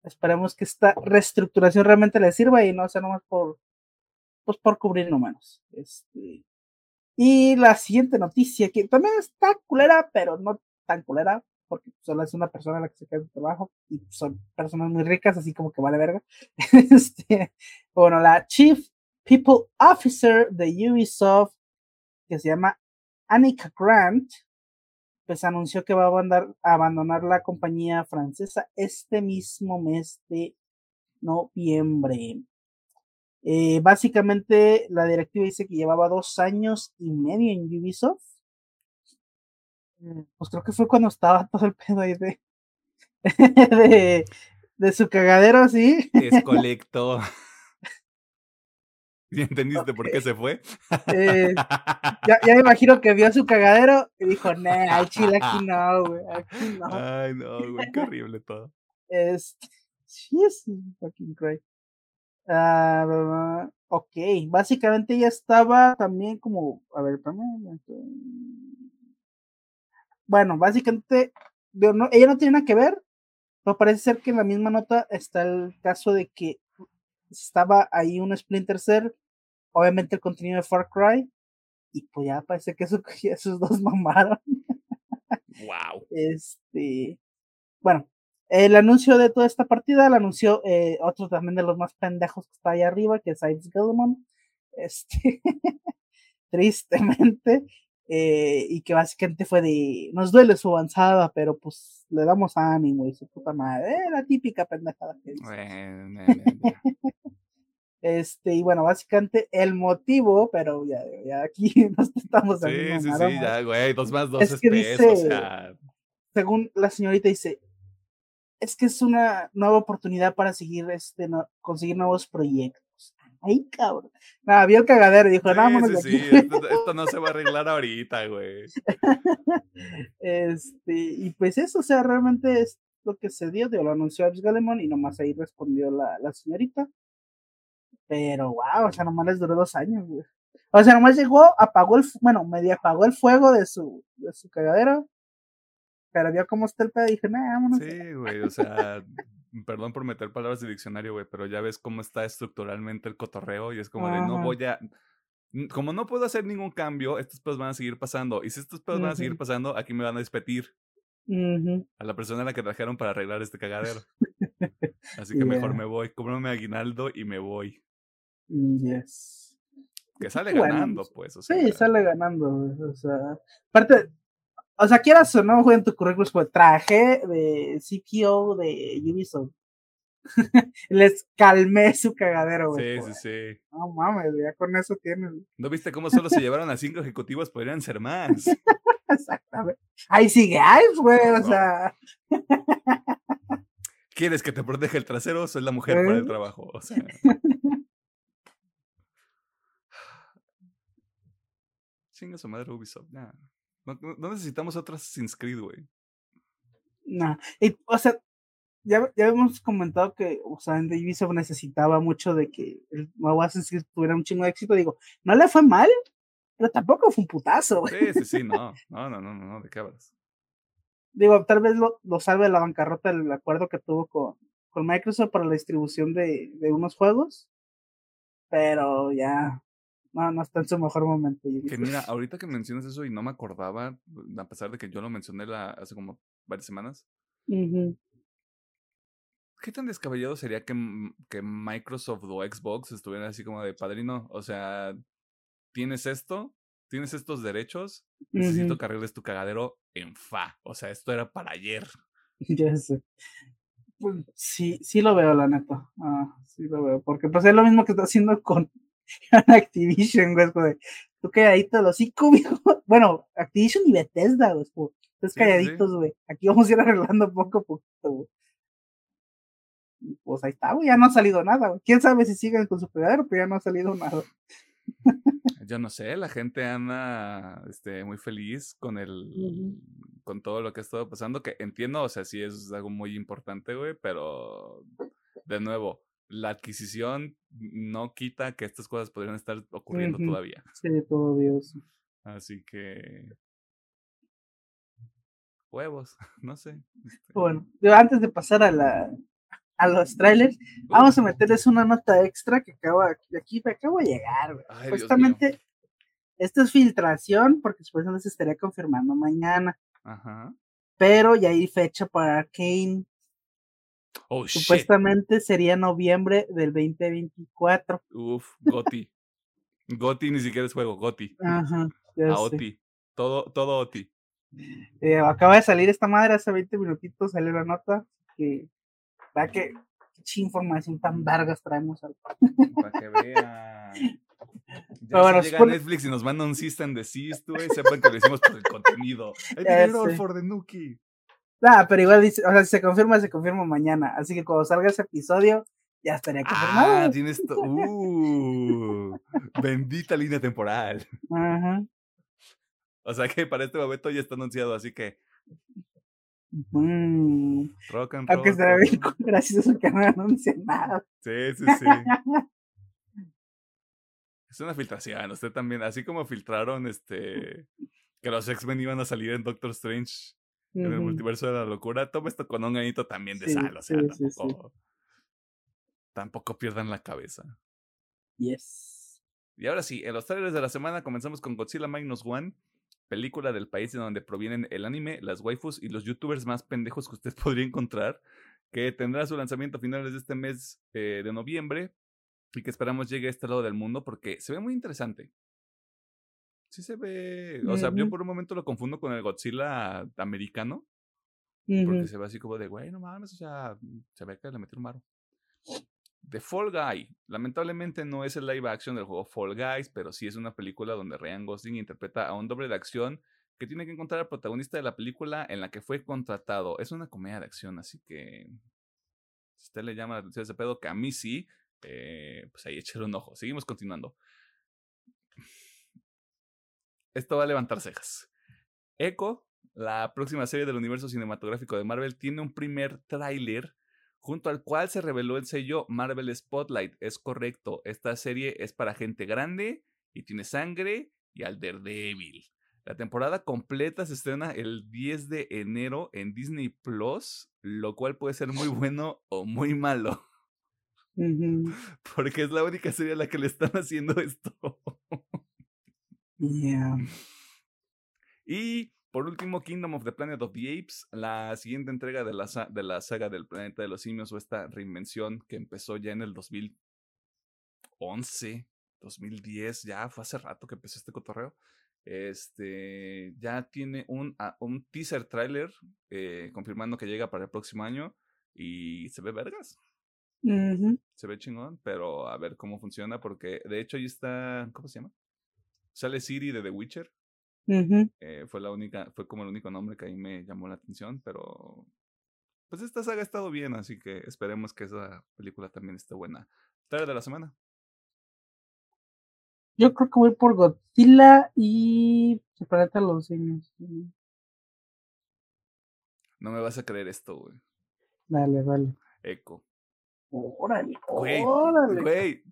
Esperemos que esta reestructuración realmente le sirva y no sea nomás por, pues por cubrir números. Este, y la siguiente noticia, que también está culera, pero no tan culera, porque solo es una persona la que se queda en trabajo y son personas muy ricas, así como que vale verga. *laughs* Este, bueno, la Chief People Officer de Ubisoft, que se llama Annika Grant, pues anunció que va a abandonar, la compañía francesa este mismo mes de noviembre. Eh, básicamente, la directiva dice que llevaba dos años y medio en Ubisoft. Mm, pues creo que fue cuando estaba *laughs* todo el pedo ahí de, *laughs* de, de su cagadero, sí. Descolectó. *laughs* ¿Y entendiste por qué se fue? Eh, ya, ya, me imagino que vio su cagadero y dijo, nah, al chile aquí no, güey, aquí no. Ay, no, güey, qué horrible todo. Es, sí, es fucking cray. Uh, ok, básicamente ella estaba también como, a ver, bueno, básicamente no, ella no tiene nada que ver, pero parece ser que en la misma nota está el caso de que estaba ahí un Splinter Cell, obviamente el contenido de Far Cry, y pues ya parece que eso, *laughs* esos dos mamaron. Wow. Este, bueno, el anuncio de toda esta partida lo anunció eh, otro también de los más pendejos que está ahí arriba, que es Ives Gilman. Este, *laughs* tristemente. Eh, y que básicamente fue de, nos duele su avanzada, pero pues le damos ánimo y su puta madre, eh, la típica pendejada que dice. *laughs* este, y bueno, básicamente el motivo, pero ya, ya aquí *laughs* nos estamos Sí, sí, sí, ya, güey, dos más dos es, que dice, o sea... Según la señorita dice, es que es una nueva oportunidad para seguir, este, no, conseguir nuevos proyectos. Ay, cabrón. Nada, vio el cagadero y dijo, sí, sí, Sí, esto, no se va a *laughs* arreglar ahorita, güey. este, y pues eso, o sea, realmente es lo que se dio, lo anunció Abs Galemon y nomás ahí respondió la, la señorita. Pero, wow, o sea, nomás les duró dos años, güey. O sea, nomás llegó, apagó el, bueno, medio apagó el fuego de su, de su cagadero pero vio cómo está el pedo y dije, nah, vámonos. Sí, güey, o sea, perdón por meter palabras de diccionario, güey, pero ya ves cómo está estructuralmente el cotorreo y es como de no voy a. Como no puedo hacer ningún cambio, estos pedos van a seguir pasando. Y si estos pedos van a seguir pasando, aquí me van a despedir. A la persona a la que trajeron para arreglar este cagadero. Así que mejor me voy. Cómprame aguinaldo y me voy. Yes. Que sale ganando, pues. O sea, sí, sale ganando. O sea, aparte, o sea, quieras o no, en tu currículum pues traje de CPO de Ubisoft. *laughs* Les calmé su cagadero, güey. Sí, sí, sí. No mames, ya con eso tienes. ¿No viste cómo solo se llevaron a cinco ejecutivos? Podrían ser más. *laughs* Exactamente. Ahí sigue Ives, güey, o sea. *laughs* ¿Quieres que te proteja el trasero? Soy la mujer para el ¿Eh? trabajo, o sea. Chinga su madre Ubisoft, nada. No, necesitamos otras Assassin's Creed, güey. No. o sea, ya, ya hemos comentado que, o sea, en Ubisoft necesitaba mucho de que el nuevo Assassin's Creed tuviera un chingo de éxito. Digo, no le fue mal, pero tampoco fue un putazo, güey. Sí, sí, sí, *laughs* no. No, no, no, no, de qué hablas. Digo, tal vez lo, lo salve la bancarrota el acuerdo que tuvo con, con Microsoft para la distribución de, de unos juegos. Pero ya, no, no está en su mejor momento. Que mira, ahorita que mencionas eso y no me acordaba, a pesar de que yo lo mencioné la, hace como varias semanas. ¿Qué tan descabellado sería que, que Microsoft o Xbox estuvieran así como de padrino? O sea, tienes esto, tienes estos derechos, necesito que arregles tu cagadero en fa. O sea, esto era para ayer. *laughs* Ya sé. Pues, sí, sí lo veo, la neta. Ah, sí lo veo. Porque pues es lo mismo que está haciendo con *laughs* Activision, güey, güey. Tú calladito los cinco, *laughs* Bueno, Activision y Bethesda, güey. Ustedes calladitos, güey. Aquí vamos a ir arreglando poco a poco, güey. pues ahí está, güey. Ya no ha salido nada, güey. Quién sabe si siguen con su pegadero, pero ya no ha salido nada. *laughs* Yo no sé, la gente anda este, muy feliz con el con todo lo que ha estado pasando, que entiendo, o sea, sí es algo muy importante, güey, pero de nuevo, la adquisición no quita que estas cosas podrían estar ocurriendo todavía. Sí, todavía. Así que. Huevos, *laughs* no sé. Este bueno, antes de pasar a la a los trailers, vamos a meterles una nota extra que acaba aquí, me acabo de llegar, Justamente, esta es filtración, porque supuestamente se estaría confirmando mañana. Ajá. Pero ya hay fecha para Kane Oh, Supuestamente sería noviembre del 2024. Uf, Goti. Goti ni siquiera es juego, Goti. Ajá. A Oti. Todo, todo Oti. Eh, acaba de salir esta madre hace 20 minutitos, salió la nota que, que qué información tan vergas traemos. Para que vean. *laughs* Ya bueno, llega supone- Netflix y nos manda un and desist, güey, sepan que lo hicimos por el contenido. El dinero for the Nuki. Ah, pero igual dice, o sea, si se confirma, se confirma mañana. Así que cuando salga ese episodio, ya estaría confirmado. Ah, tienes to- *laughs* Uh, bendita línea temporal. Ajá. O sea que para este momento ya está anunciado, así que Mm. rock and roll. Aunque será rock bien gracioso que no anuncie nada. Sí, sí, sí. *laughs* Es una filtración. Usted también, así como filtraron este que los X-Men iban a salir en Doctor Strange en el multiverso de la locura, toma esto con un ganito también de Sí, sal, o sea, sí, sí, sí. tampoco, tampoco pierdan la cabeza. Yes. Y ahora sí, en los trailers de la semana comenzamos con Godzilla Minus One, película del país de donde provienen el anime, las waifus y los youtubers más pendejos que usted *laughs* podría encontrar, que tendrá su lanzamiento a finales de este mes eh, de noviembre y que esperamos llegue a este lado del mundo porque se ve muy interesante. Sí se ve, o sea, yo por un momento lo confundo con el Godzilla americano, porque se ve así como de, güey, no mames, o sea, se ve que le metieron maro. The Fall Guy. Lamentablemente no es el live action del juego Fall Guys, pero sí es una película donde Ryan Gosling interpreta a un doble de acción que tiene que encontrar al protagonista de la película en la que fue contratado. Es una comedia de acción, así que si usted le llama la atención ese pedo, que a mí sí, eh, pues ahí échale un ojo. Seguimos continuando. Esto va a levantar cejas. Echo, la próxima serie del universo cinematográfico de Marvel, tiene un primer tráiler junto al cual se reveló el sello Marvel Spotlight. Es correcto, esta serie es para gente grande y tiene sangre y al Daredevil. La temporada completa se estrena el 10 de enero en Disney Plus, lo cual puede ser muy bueno o muy malo, *laughs* porque es la única serie a la que le están haciendo esto. *laughs* Yeah. Y por último, Kingdom of the Planet of the Apes, la siguiente entrega de la, de la saga del planeta de los simios o esta reinvención que empezó ya en el 2011, 2010, ya fue hace rato que empezó este cotorreo. Este ya tiene un, ah, un teaser trailer eh, confirmando que llega para el próximo año y se ve vergas, se ve chingón, pero a ver cómo funciona porque de hecho ahí está, ¿cómo se llama? Sale Siri de The Witcher. Eh, fue la única, fue como el único nombre que ahí me llamó la atención, pero pues esta saga ha estado bien, así que esperemos que esa película también esté buena. Trailer de la semana. Yo creo que voy por Godzilla y el planeta los simios. No me vas a creer esto, güey. Dale, dale. Echo. Órale, Güey, órale. güey.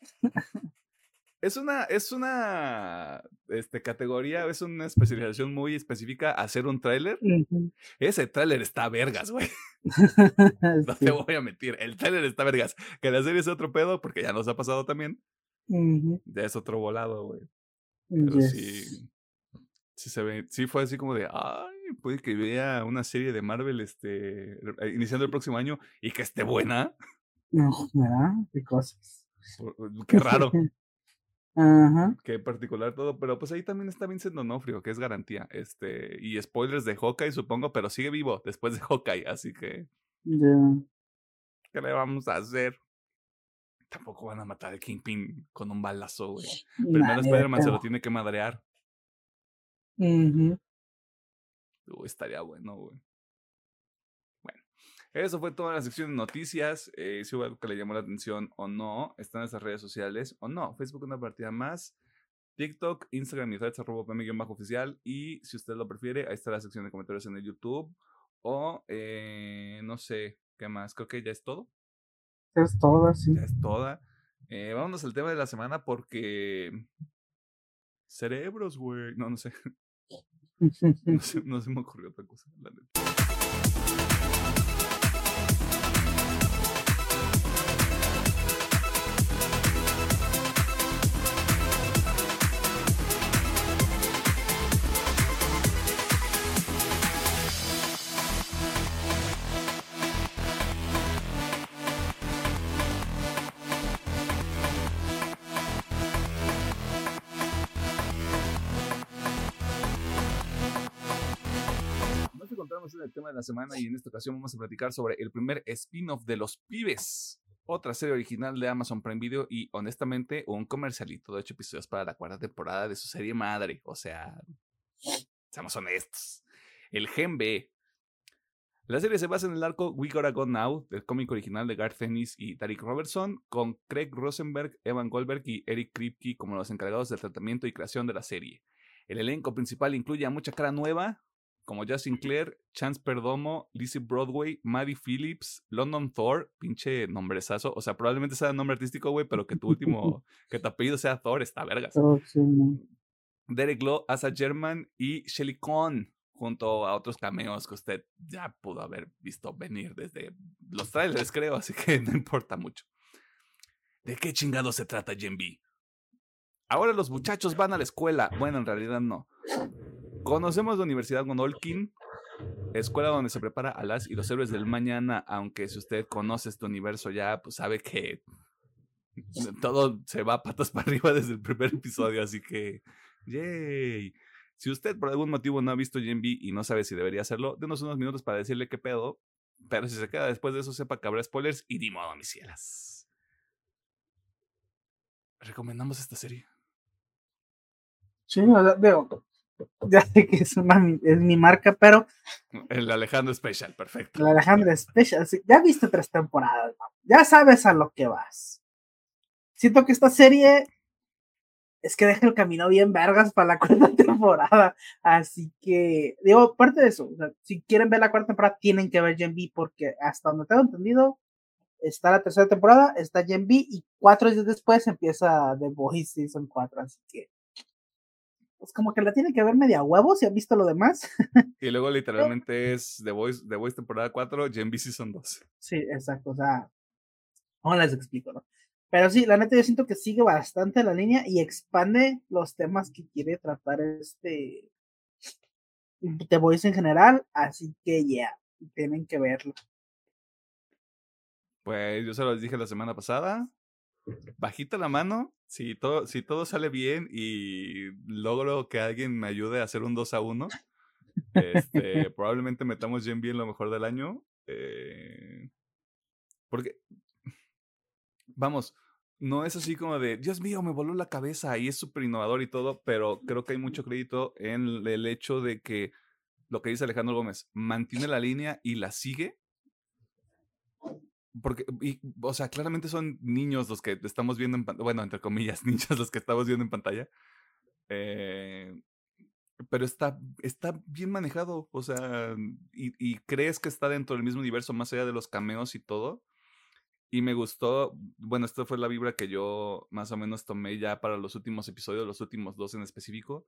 *laughs* Es una, es una este, categoría, es una especialización muy específica hacer un tráiler. Ese tráiler está vergas, güey. *laughs* *laughs* No Sí. te voy a mentir. El tráiler está vergas. Que la serie es otro pedo, porque ya nos ha pasado también. Ya es otro volado, güey. Pero Yes. sí. Sí se ve. Sí fue así como de. Ay, puede que vea una serie de Marvel este. eh, iniciando el próximo año y que esté buena. No, ¿verdad? Qué cosas. Qué raro. *laughs* Ajá. Qué particular todo. Pero pues ahí también está Vincent Donofrio, que es garantía. Este. Y spoilers de Hawkeye, supongo, pero sigue vivo después de Hawkeye. Así que. Ya. ¿Qué le vamos a hacer? Tampoco van a matar al Kingpin con un balazo, güey. Primero Spider-Man se lo tiene que madrear. Ujú. Uy, estaría bueno, güey. Eso fue toda la sección de noticias. Eh, si hubo algo que le llamó la atención o no, está en nuestras redes sociales o no. Facebook una partida más. TikTok, Instagram y redes arroba bajo oficial Y si usted lo prefiere, ahí está la sección de comentarios en el YouTube. O eh, no sé qué más. Creo que ya es todo. Es todo así. Ya es toda. Eh, vámonos al tema de la semana porque. Cerebros, güey. No, no sé. *laughs* No se, no se me ocurrió otra cosa. la neta. En el tema de la semana y en esta ocasión vamos a platicar sobre el primer spin-off de Los Pibes, otra serie original de Amazon Prime Video y honestamente un comercialito de ocho episodios para la cuarta temporada de su serie madre. O sea, seamos honestos. El Gen B. La serie se basa en el arco We Gotta Go Now del cómic original de Garth Ennis y Tariq Robertson, con Craig Rosenberg, Evan Goldberg y Eric Kripke como los encargados del tratamiento y creación de la serie. El elenco principal incluye a mucha cara nueva, como Justin Clare, Chance Perdomo, Lizzie Broadway, Maddie Phillips, London Thor, pinche nombrezazo. O sea, probablemente sea nombre artístico, güey, pero que tu último, *laughs* que tu apellido sea Thor, está vergas. Derek Lowe, Asa German y Shelly Cohn, junto a otros cameos que usted ya pudo haber visto venir desde los trailers, creo, así que *laughs* no importa mucho. ¿De qué chingado se trata Gen B? Ahora los muchachos van a la escuela. Bueno, en realidad no. Conocemos la Universidad Gondolkin, escuela donde se prepara a las y los héroes del mañana, aunque si usted conoce este universo ya, pues sabe que todo se va patas *laughs* para arriba desde el primer episodio, así que, yay. Si usted por algún motivo no ha visto Gen B y no sabe si debería hacerlo, denos unos minutos para decirle qué pedo, pero si se queda después de eso, sepa que habrá spoilers y di modo, mis cielas. ¿Recomendamos esta serie? Sí, veo, *laughs* ya sé que es, una, es mi marca, pero. El Alejandro Special, perfecto. El Alejandro Special, ya viste tres temporadas, ya sabes a lo que vas. Siento que esta serie es que deja el camino bien vergas para la *laughs* cuarta temporada. Así que, digo, parte de eso, si quieren ver la cuarta temporada, tienen que ver Gen B, porque hasta donde tengo entendido, está la tercera temporada, está Gen B, y cuatro días después empieza The Boys Season 4. Así que pues como que la tiene que ver media huevo si han visto lo demás. *laughs* Y luego literalmente es The Voice, The Voice temporada 4, Gen B Season 2. Sí, exacto, o sea, no les explico, ¿no? Pero sí, la neta yo siento que sigue bastante la línea y expande los temas que quiere tratar este The Voice en general, así que ya, yeah, tienen que verlo. Pues yo se los dije la semana pasada, bajita la mano, si todo, si todo sale bien y logro que alguien me ayude a hacer un 2 a 1, este, *laughs* probablemente metamos Gen bien lo mejor del año. Eh, porque, vamos, no es así como de, Dios mío, me voló la cabeza y es súper innovador y todo, pero creo que hay mucho crédito en el hecho de que lo que dice Alejandro Gómez, mantiene la línea y la sigue porque, o sea, claramente son niños los que estamos viendo en pantalla, bueno, entre comillas, *laughs* niños los que estamos viendo en pantalla. Eh, pero está, está bien manejado, o sea, y, y, crees que está dentro del mismo universo, más allá de los cameos y todo. Y me gustó, bueno, esta fue la vibra que yo más o menos tomé ya para los últimos episodios, los últimos dos en específico,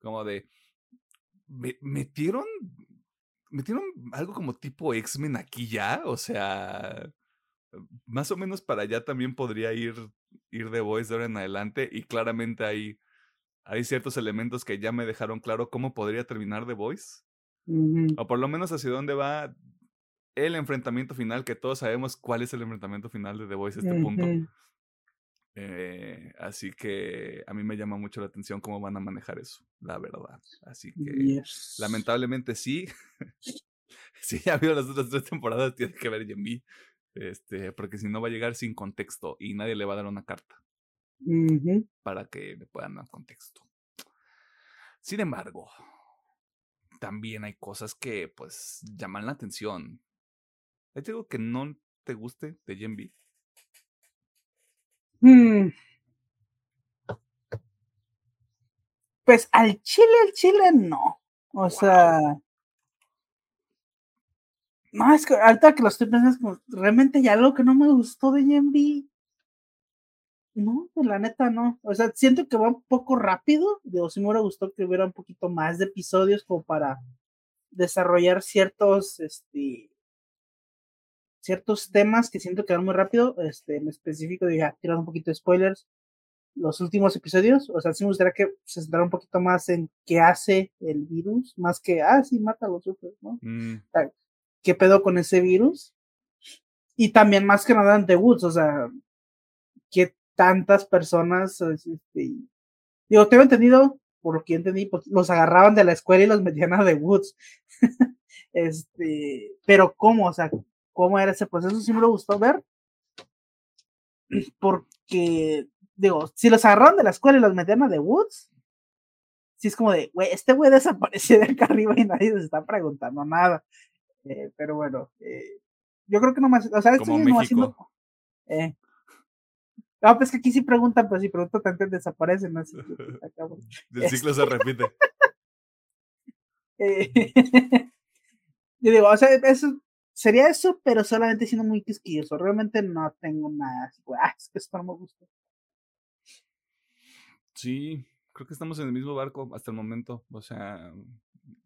como de, metieron, metieron algo como tipo X-Men aquí ya, o sea, más o menos para allá también podría ir, ir The Voice de ahora en adelante y claramente hay, hay ciertos elementos que ya me dejaron claro cómo podría terminar The Voice. O por lo menos hacia dónde va el enfrentamiento final, que todos sabemos cuál es el enfrentamiento final de The Voice a este punto. Eh, así que a mí me llama mucho la atención cómo van a manejar eso, la verdad. Así que lamentablemente sí. *laughs* si ya vio las otras tres temporadas, tiene que ver Jimmy. Este, porque si no va a llegar sin contexto y nadie le va a dar una carta para que le puedan dar contexto. Sin embargo, también hay cosas que pues llaman la atención. ¿Hay algo que no te guste de Gen B? Mm. Pues al chile, al chile no. O sea, no, es que ahorita que lo estoy pensando, es como, realmente hay algo que no me gustó de Gen No, pues la neta no. O sea, siento que va un poco rápido. Digo, si me hubiera gustado que hubiera un poquito más de episodios como para desarrollar ciertos, este, ciertos temas que siento que van muy rápido. Este, en específico, ya tirando un poquito de spoilers. Los últimos episodios, o sea, sí me gustaría que se centrara un poquito más en qué hace el virus, más que, ah, sí, mata a los super, ¿no? Mm qué pedo con ese virus. Y también más que nada ante Woods, o sea, que tantas personas, este, digo, tengo entendido, por lo que entendí, pues los agarraban de la escuela y los metían a The Woods. *laughs* Este, pero ¿cómo? O sea, ¿cómo era ese proceso? Sí me lo gustó ver. Porque, digo, si los agarraron de la escuela y los metían a The Woods, sí es como de, güey, este güey desapareció de acá arriba y nadie se está preguntando nada. Eh, pero bueno, eh, yo creo que no más, o sea, esto no haciendo. Eh. No, pues que aquí sí preguntan, pero si preguntan tanto desaparecen, así acabo. *laughs* *laughs* El ciclo se repite. *laughs* Eh, yo digo, o sea, eso sería eso, pero solamente siendo muy quisquilloso. Realmente no tengo nada así, ah, es que esto no me gusta. Sí, creo que estamos en el mismo barco hasta el momento. O sea,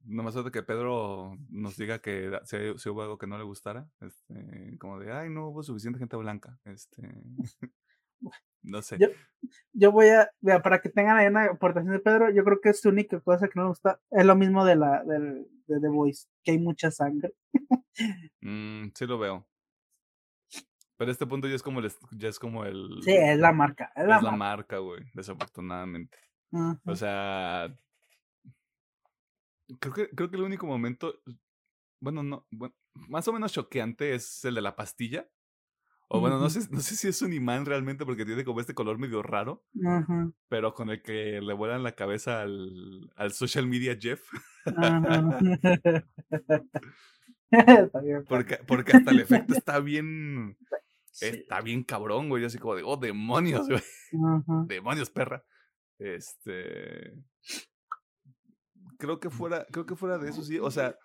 nomás de que Pedro nos diga que si, si hubo algo que no le gustara, este, como de, ay, no hubo suficiente gente blanca. Este, *laughs* no sé. Yo- Yo voy a, para que tengan ahí una aportación de Pedro, yo creo que es la única cosa que no me gusta. Es lo mismo de la del, de The Voice, que hay mucha sangre. Mm, sí lo veo. Pero este punto ya es como el, ya es como el, Sí, es la marca. Es la es marca. güey, desafortunadamente. O sea, creo que, creo que el único momento, bueno, no, bueno, más o menos choqueante es el de la pastilla. O bueno, no sé, no sé si es un imán realmente porque tiene como este color medio raro, pero con el que le vuelan la cabeza al, al social media Jeff. ajá. *laughs* Está bien, Porque, porque hasta el efecto *laughs* está bien, sí. está bien cabrón, güey. Así como de, oh, demonios, güey. Demonios, perra. Este. Creo que fuera, creo que fuera de eso, sí. O sea.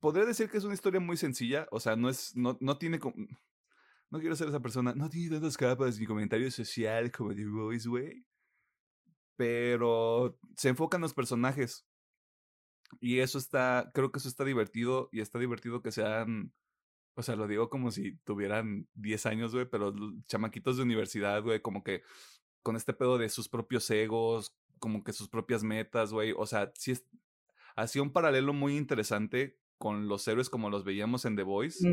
Podría decir que es una historia muy sencilla. O sea, no es. No, no tiene. com- No quiero ser esa persona. No tiene tantas capas ni comentario social como The Voice, güey. Pero se enfocan los personajes. Y eso está. Creo que eso está divertido. Y está divertido que sean. O sea, lo digo como si tuvieran 10 años, güey, pero chamaquitos de universidad, güey, como que con este pedo de sus propios egos, como que sus propias metas, güey. O sea, sí es. Hacía un paralelo muy interesante con los héroes como los veíamos en The Voice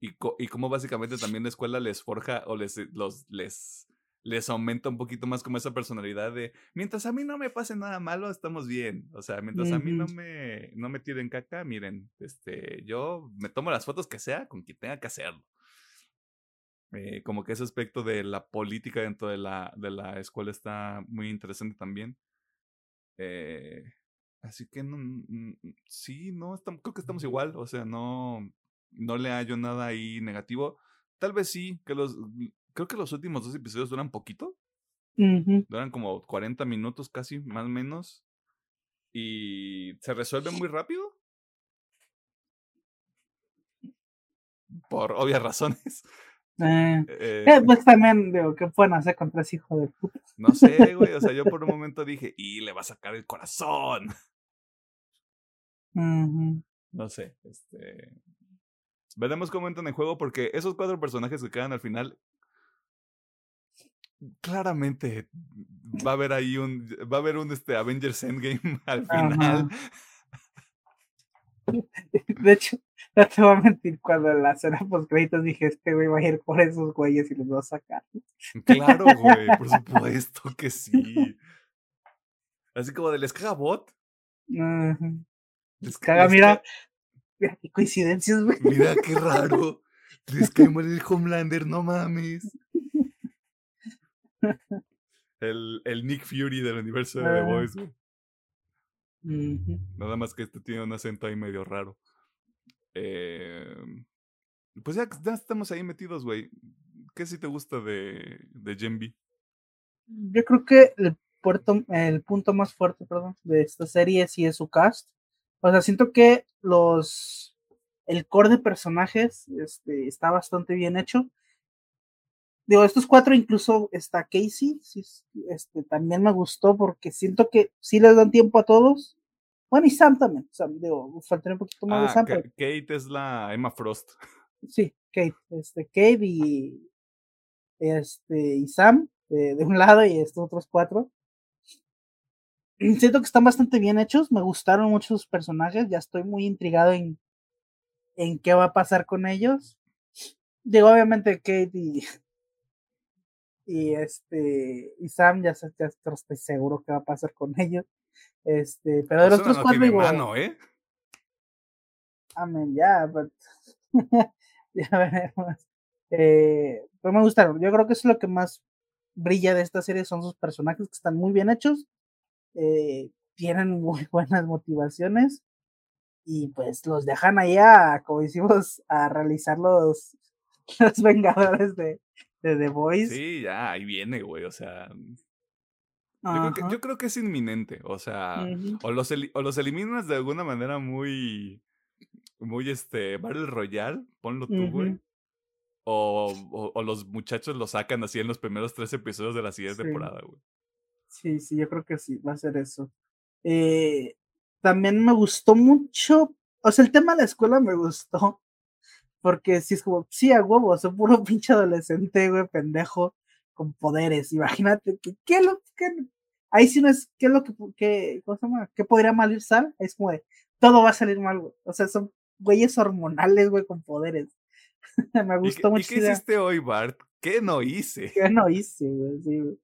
y, co- y cómo básicamente también la escuela les forja o les, los, les, les aumenta un poquito más como esa personalidad de mientras a mí no me pase nada malo, estamos bien. O sea, mientras a mí no me, no me tiren caca, miren, este, yo me tomo las fotos que sea con quien tenga que hacerlo. Eh, como que ese aspecto de la política dentro de la, de la escuela está muy interesante también. Eh, así que no, sí, no, estam- creo que estamos igual. O sea, no, no le hallo nada ahí negativo. Tal vez sí, que los, creo que los últimos dos episodios duran poquito. Ujú. Duran como 40 minutos casi, más o menos. Y se resuelven muy rápido. Por obvias *laughs* razones. Eh, Eh, eh, pues también, digo, ¿qué pueden hacer contra ese hijo de puta? no sé, güey. O sea, yo por un *laughs* momento dije, y le va a sacar el corazón. No sé, este. Veremos cómo entran en juego porque esos cuatro personajes que quedan al final. Claramente va a haber ahí un. Va a haber un este, Avengers Endgame *laughs* al final. *laughs* De hecho, no te voy a mentir, cuando en la escena post créditos dije, este güey va a ir por esos güeyes y los va a sacar. Claro, *laughs* güey, por supuesto que sí. Así como de les caga bot. Les Caga, les mira, mira qué coincidencias, güey. Mira qué raro. Les cae mal el Homelander, no mames. El, el Nick Fury del universo de The Ah. Voice, güey. Ujú. Nada más que este tiene un acento ahí medio raro. Eh, pues ya, estamos ahí metidos, güey. ¿Qué sí te gusta de, de Gen V? Yo creo que el, puerto, el punto más fuerte perdón, de esta serie sí es su cast. O sea, siento que los el core de personajes este, está bastante bien hecho. Digo, estos cuatro, incluso está Casey, este, también me gustó porque siento que sí les dan tiempo a todos. Bueno, y Sam también. Sam, digo, faltaría un poquito más de Ah, Sam, pero Kate es la Emma Frost. sí, Kate. Este, Kate y, este, y Sam de, de un lado y estos otros cuatro. Siento que están bastante bien hechos, me gustaron mucho sus personajes, ya estoy muy intrigado en, en qué va a pasar con ellos. Digo, obviamente Kate y, y este y Sam ya, ya estoy seguro qué va a pasar con ellos. Este, pero de los Persona otros no cuatro tiene mano, ¿eh? Amén, ya, but... *laughs* ya veremos. Eh, pero me gustaron. Yo creo que es lo que más brilla de esta serie son sus personajes que están muy bien hechos, eh, tienen muy *laughs* buenas motivaciones y pues los dejan ahí a, como decimos, a realizar los, *laughs* los Vengadores de, de The Voice. Sí, ya, ahí viene, güey, o sea... Yo creo, que, yo creo, que, es inminente, o sea, o, los o los eliminas de alguna manera muy, muy, este, Battle Royale, ponlo tú, güey. O, o, los muchachos lo sacan así en los primeros tres episodios de la siguiente temporada, güey. Sí, sí, yo creo que sí, va a ser eso. Eh, también me gustó mucho, o sea, el tema de la escuela me gustó, porque sí es como, sí, a huevo, soy puro *laughs* pinche adolescente, güey, pendejo, con poderes. Imagínate, que, ¿qué lo que ahí sí no es, ¿qué es lo que, qué, ¿cómo se llama? ¿Qué podría mal ir sal? Es como de, todo va a salir mal, güey. O sea, son güeyes hormonales, güey, con poderes. *laughs* me gustó mucho. ¿Y qué hiciste hoy, Bart? ¿Qué no hice? ¿Qué no hice, güey? Sí, güey.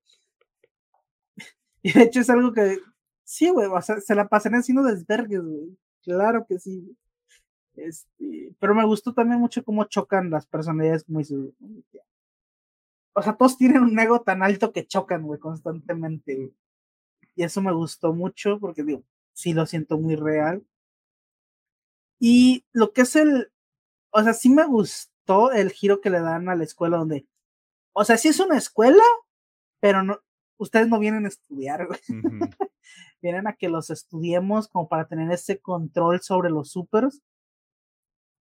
*laughs* Y de hecho es algo que, sí, güey, o sea, se la pasan haciendo desvergues, güey. Claro que sí. Este, pero me gustó también mucho cómo chocan las personalidades muy o sea, todos tienen un ego tan alto que chocan, güey, constantemente. Y eso me gustó mucho porque digo, sí lo siento muy real. Y lo que es el, o sea, sí me gustó el giro que le dan a la escuela donde, o sea, sí es una escuela, pero no, ustedes no vienen a estudiar, güey. *laughs* vienen a que los estudiemos como para tener ese control sobre los supers.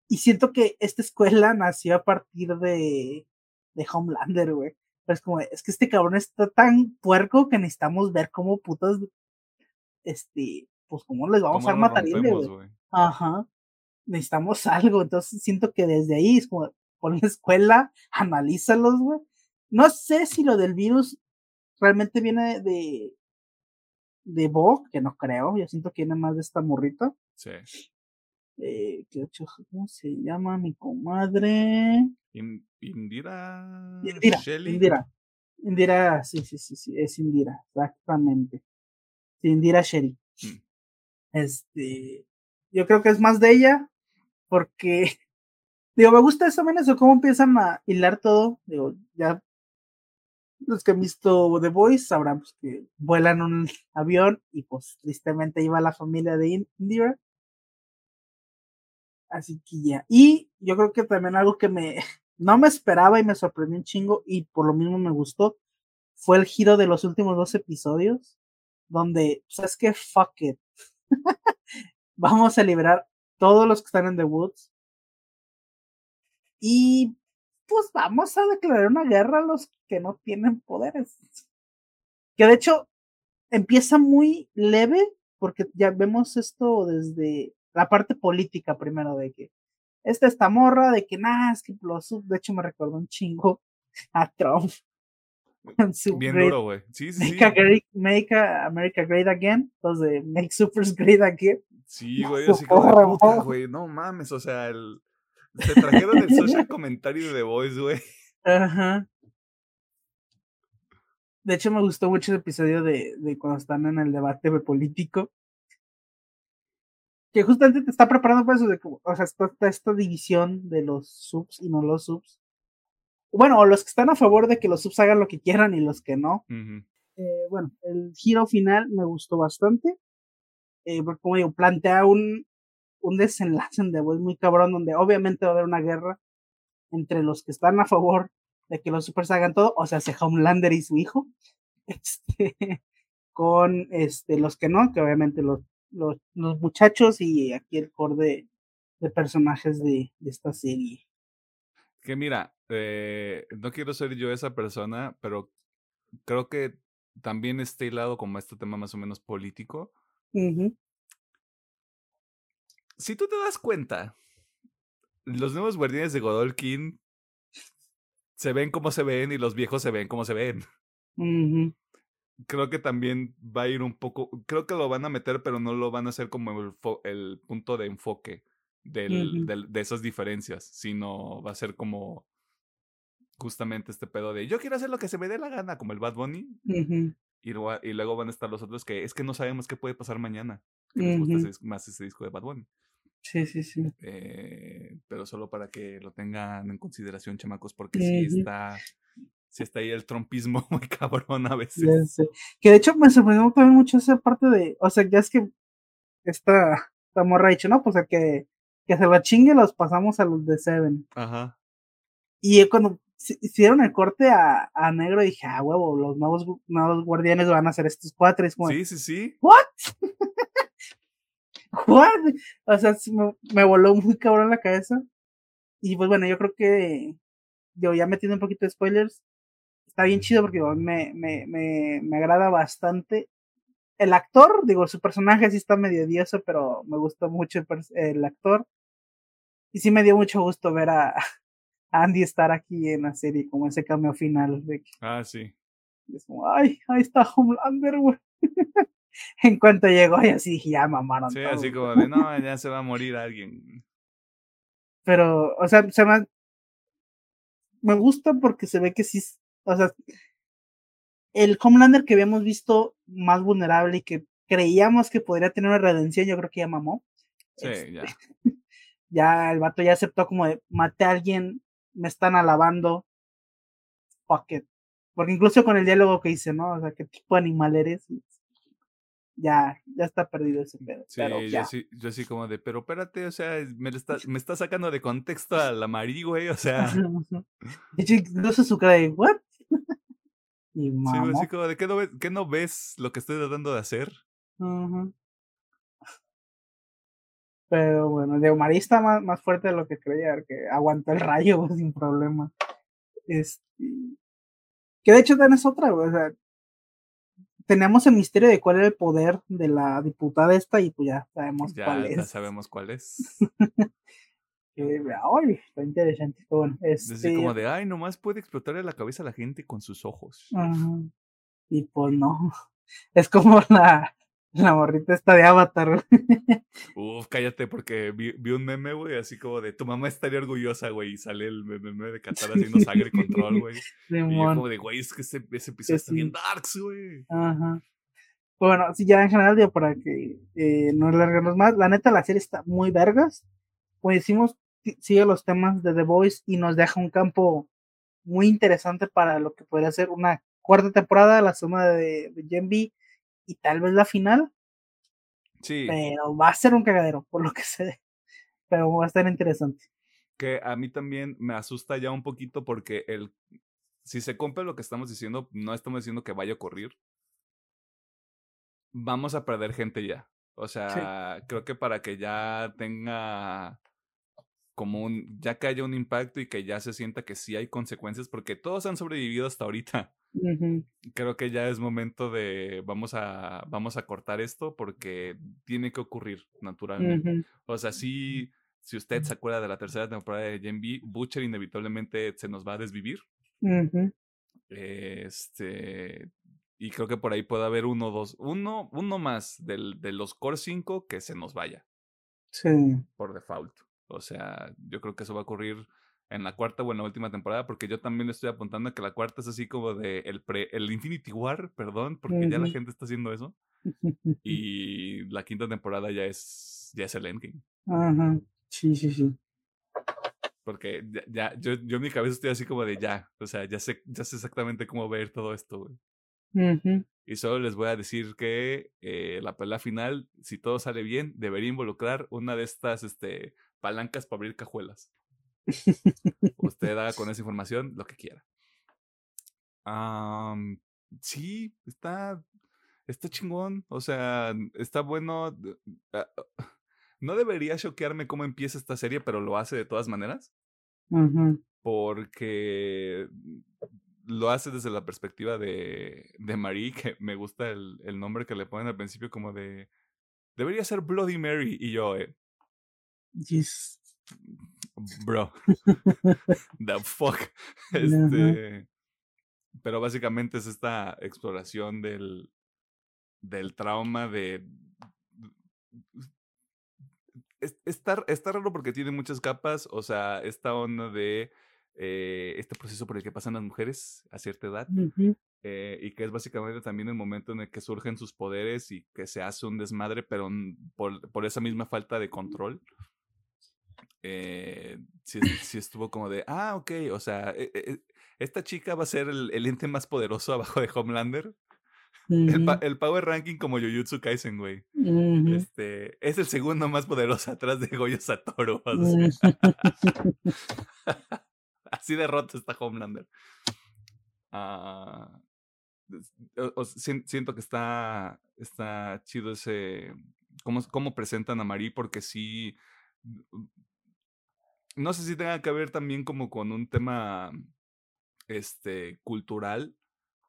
Y siento que esta escuela nació a partir de, de Homelander, güey. Pero es como, es que este cabrón está tan puerco que necesitamos ver cómo putas, este, pues cómo les vamos a matar güey. Ajá. Necesitamos *laughs* algo. Entonces siento que desde ahí es como, con la escuela, analízalos, güey. No sé si lo del virus realmente viene de, de Bo, que no creo. Yo siento que viene más de esta morrita. Sí. Eh, ¿Cómo se llama mi comadre? Indira. Indira. Indira. Indira, sí, sí, sí, sí, es Indira, exactamente. Indira Sherry. Mm. Este, yo creo que es más de ella, porque, *laughs* digo, me gusta eso menos o cómo empiezan a hilar todo. Digo, ya los que han visto The Voice sabrán pues, que vuelan un *laughs* avión y pues tristemente iba la familia de Indira. Así que ya. Y yo creo que también algo que me, *laughs* no me esperaba y me sorprendió un chingo y por lo mismo me gustó fue el giro de los últimos dos episodios donde, ¿sabes qué? Fuck it. *laughs* Vamos a liberar todos los que están en The Woods y pues vamos a declarar una guerra a los que no tienen poderes. Que de hecho empieza muy leve porque ya vemos esto desde la parte política primero de que esta esta morra de que nada, es que los de hecho me recordó un chingo *laughs* a Trump. *laughs* Bien duro, güey. Sí, sí, make, make America great again. Entonces, make supers great again. Sí, *laughs* güey, así como puta, güey. No mames, o sea, el, se trajeron el social comentario de The Voice, güey. Ajá. De hecho, me gustó mucho el episodio de, de cuando están en el debate político que justamente te está preparando para eso, de, o sea, esta, esta división de los subs y no los subs. Bueno, los que están a favor de que los subs hagan lo que quieran y los que no. eh, bueno, el giro final me gustó bastante. Eh, porque como digo, plantea un, un desenlace de voz muy cabrón, donde obviamente va a haber una guerra entre los que están a favor de que los supers hagan todo, o sea, se Homelander y su hijo, *laughs* este, con este, los que no, que obviamente los los, los muchachos y aquí el core de, personajes de, de, esta serie. Que mira, eh, no quiero ser yo esa persona, pero creo que también está hilado como este tema más o menos político. Si tú te das cuenta, los nuevos guardianes de Godolkin se ven como se ven y los viejos se ven como se ven creo que también va a ir un poco, creo que lo van a meter, pero no lo van a hacer como el, el punto de enfoque del, del, de esas diferencias, sino va a ser como justamente este pedo de yo quiero hacer lo que se me dé la gana, como el Bad Bunny. y, luego, y, luego, van a estar los otros que es que no sabemos qué puede pasar mañana. Que les gusta más ese disco de Bad Bunny. Sí, sí, sí. Eh, pero solo para que lo tengan en consideración, chamacos, porque sí está, sí está ahí el trompismo *laughs* muy cabrón a veces. Que de hecho me sorprendió también mucho esa parte de, o sea, ya es que esta, esta morra dicho, ¿no? Pues el que, que se la chingue los pasamos a los de Seven. Ajá. Y cuando hicieron el corte a, a negro dije, ah, huevo, los nuevos, nuevos guardianes van a ser estos cuatro. sí, sí, sí. ¿What? *laughs* ¿What? O sea, me, me, voló muy cabrón la cabeza. Y pues bueno, yo creo que, yo ya metiendo un poquito de spoilers, está bien chido porque me, me, me, me agrada bastante. El actor, digo, su personaje sí está medio dioso, pero me gustó mucho el, el actor. Y sí me dio mucho gusto ver a, Andy estar aquí en la serie, como ese cameo final. De ah, sí. es como, ay, ahí está Homelander, güey. *laughs* en cuanto llegó, y así ya mamaron. Sí, así como de, no, *laughs* ya se va a morir alguien. Pero, o sea, se me, me gusta porque se ve que sí, o sea, el Homelander que habíamos visto más vulnerable y que creíamos que podría tener una redención, yo creo que ya mamó. Sí, ya. Este, *laughs* ya el vato ya aceptó como de maté a alguien me están alabando. Fuck it. Porque incluso con el diálogo que hice, ¿no? O sea, ¿qué tipo de animal eres? Ya, ya está perdido ese pedo. Sí, yo, sí, yo así como de, pero espérate, o sea, me está, *laughs* me está sacando de contexto al amarillo, güey, o sea. *laughs* no sé su cara de, ¿what? Y Sí, así como de, ¿qué no, ves, ¿qué no ves lo que estoy tratando de hacer? Pero bueno, de Omar está más, más fuerte de lo que creía, que aguantó el rayo *laughs* sin problema. Este, que de hecho también es otra, o sea, teníamos el misterio de cuál era el poder de la diputada esta y pues ya sabemos cuál es. Ya sabemos cuál es. *laughs* que, ay, está interesante. Bueno, este... como de, ay, nomás puede explotarle la cabeza a la gente con sus ojos. Y pues no. *laughs* Es como la, la morrita está de Avatar, *laughs* Uf, cállate, porque vi, un meme, güey, así como de tu mamá estaría orgullosa, güey, y sale el meme de Qatar haciendo sangre control, güey. *laughs* y yo como de, güey, es que ese, ese episodio está bien darks, güey. Ajá. Bueno, sí, ya en general, digo, para que eh, no larguemos más, la neta, la serie está muy vergas. Como decimos, sigue los temas de The Voice y nos deja un campo muy interesante para lo que podría ser una cuarta temporada, la zona de, de Gen B y tal vez la final. Sí. Pero va a ser un cagadero, por lo que *laughs* sé. Pero va a estar interesante. Que a mí también me asusta ya un poquito porque el si se cumple lo que estamos diciendo, no estamos diciendo que vaya a ocurrir. Vamos a perder gente ya. O sea, creo que para que ya tenga como un, ya que haya un impacto y que ya se sienta que sí hay consecuencias, porque todos han sobrevivido hasta ahorita. Creo que ya es momento de vamos a, vamos a cortar esto porque tiene que ocurrir naturalmente. O sea, sí, si usted se acuerda de la tercera temporada de Gen B, Butcher inevitablemente se nos va a desvivir. Este. Y creo que por ahí puede haber uno, dos, uno, uno más del, de los Core 5 que se nos vaya. Sí. Por default. O sea, yo creo que eso va a ocurrir en la cuarta o en la última temporada, porque yo también estoy apuntando a que la cuarta es así como de el, pre, el Infinity War, perdón, porque ya la gente está haciendo eso. *laughs* Y la quinta temporada ya es, ya es el Endgame. Ajá, sí, sí, sí. Porque ya, yo, yo en mi cabeza estoy así como de ya, o sea, ya sé, ya sé exactamente cómo ver todo esto, güey. Y solo les voy a decir que eh, la pelea final, si todo sale bien, debería involucrar una de estas este, palancas para abrir cajuelas. *laughs* Usted haga con esa información lo que quiera. sí, está, está chingón. O sea, está bueno. Ah, no debería choquearme cómo empieza esta serie, pero lo hace de todas maneras. Porque lo hace desde la perspectiva de, de Marie, que me gusta el, el, nombre que le ponen al principio como de... Debería ser Bloody Mary. Y yo, eh, Bro. *laughs* The fuck. *laughs* Este. Pero básicamente es esta exploración del. del trauma de. Está, está raro porque tiene muchas capas. O sea, esta onda de. Eh, este proceso por el que pasan las mujeres a cierta edad. Eh, y que es básicamente también el momento en el que surgen sus poderes y que se hace un desmadre, pero por, por esa misma falta de control. Eh, sí, estuvo como de, ah, ok, o sea, e, e, e, esta chica va a ser el, ente más poderoso abajo de Homelander. el, Power Ranking como Jujutsu Kaisen, güey. Este, es el segundo más poderoso atrás de Goyo Satoru. *laughs* así de roto está Homelander. Ah, siento que está, está chido ese. Cómo, cómo presentan a Marie, porque sí. No sé si tenga que ver también como con un tema este cultural,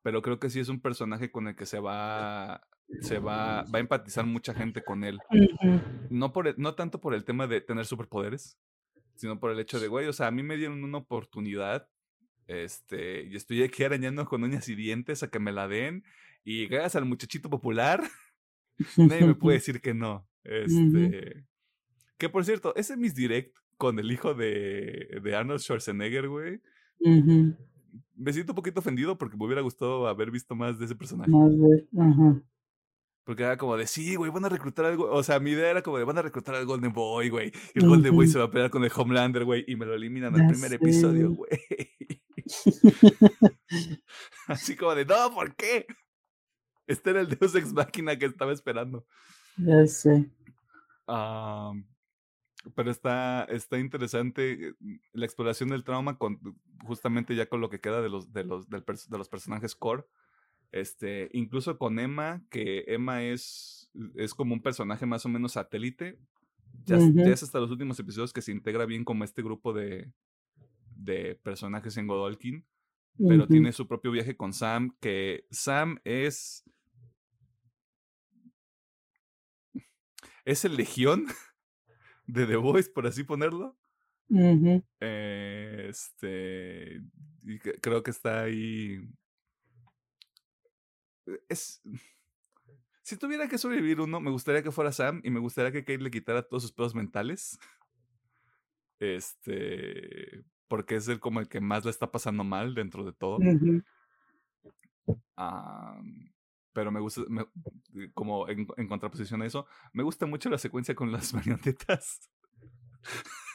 pero creo que sí es un personaje con el que se va se va, va a empatizar mucha gente con él. No, por no tanto por el tema de tener superpoderes, sino por el hecho de, güey, o sea, a mí me dieron una oportunidad este, y estoy aquí arañando con uñas y dientes a que me la den. Y gracias al muchachito popular, *laughs* nadie me puede *laughs* decir que no. Este. Que por cierto, ese Miss Direct con el hijo de, de Arnold Schwarzenegger, güey. Me siento un poquito ofendido porque me hubiera gustado haber visto más de ese personaje. Porque era como de, sí, güey, van a reclutar algo. O sea, mi idea era como de, van a reclutar al Golden Boy, güey. Y el Golden Boy se va a pelear con el Homelander, güey. Y me lo eliminan al primer episodio, güey. *laughs* Así como de, no, ¿por qué? Este era el Deus Ex Máquina que estaba esperando. Ya sé. Pero está, está interesante eh, la exploración del trauma con justamente ya con lo que queda de los, de los, de los personajes core. Este, incluso con Emma, que Emma es, es como un personaje más o menos satélite. Ya, ya, es hasta los últimos episodios que se integra bien como este grupo de, de personajes en Godolkin, pero tiene su propio viaje con Sam, que Sam es... Es el legión *laughs* de The Voice, por así ponerlo. este... Y creo que está ahí... Es... Si tuviera que sobrevivir uno, me gustaría que fuera Sam y me gustaría que Kate le quitara todos sus pedos mentales. Este, porque es el como el que más le está pasando mal dentro de todo. Pero me gusta, eh, como en, contraposición a eso, me gusta mucho la secuencia con las *laughs* marionetas.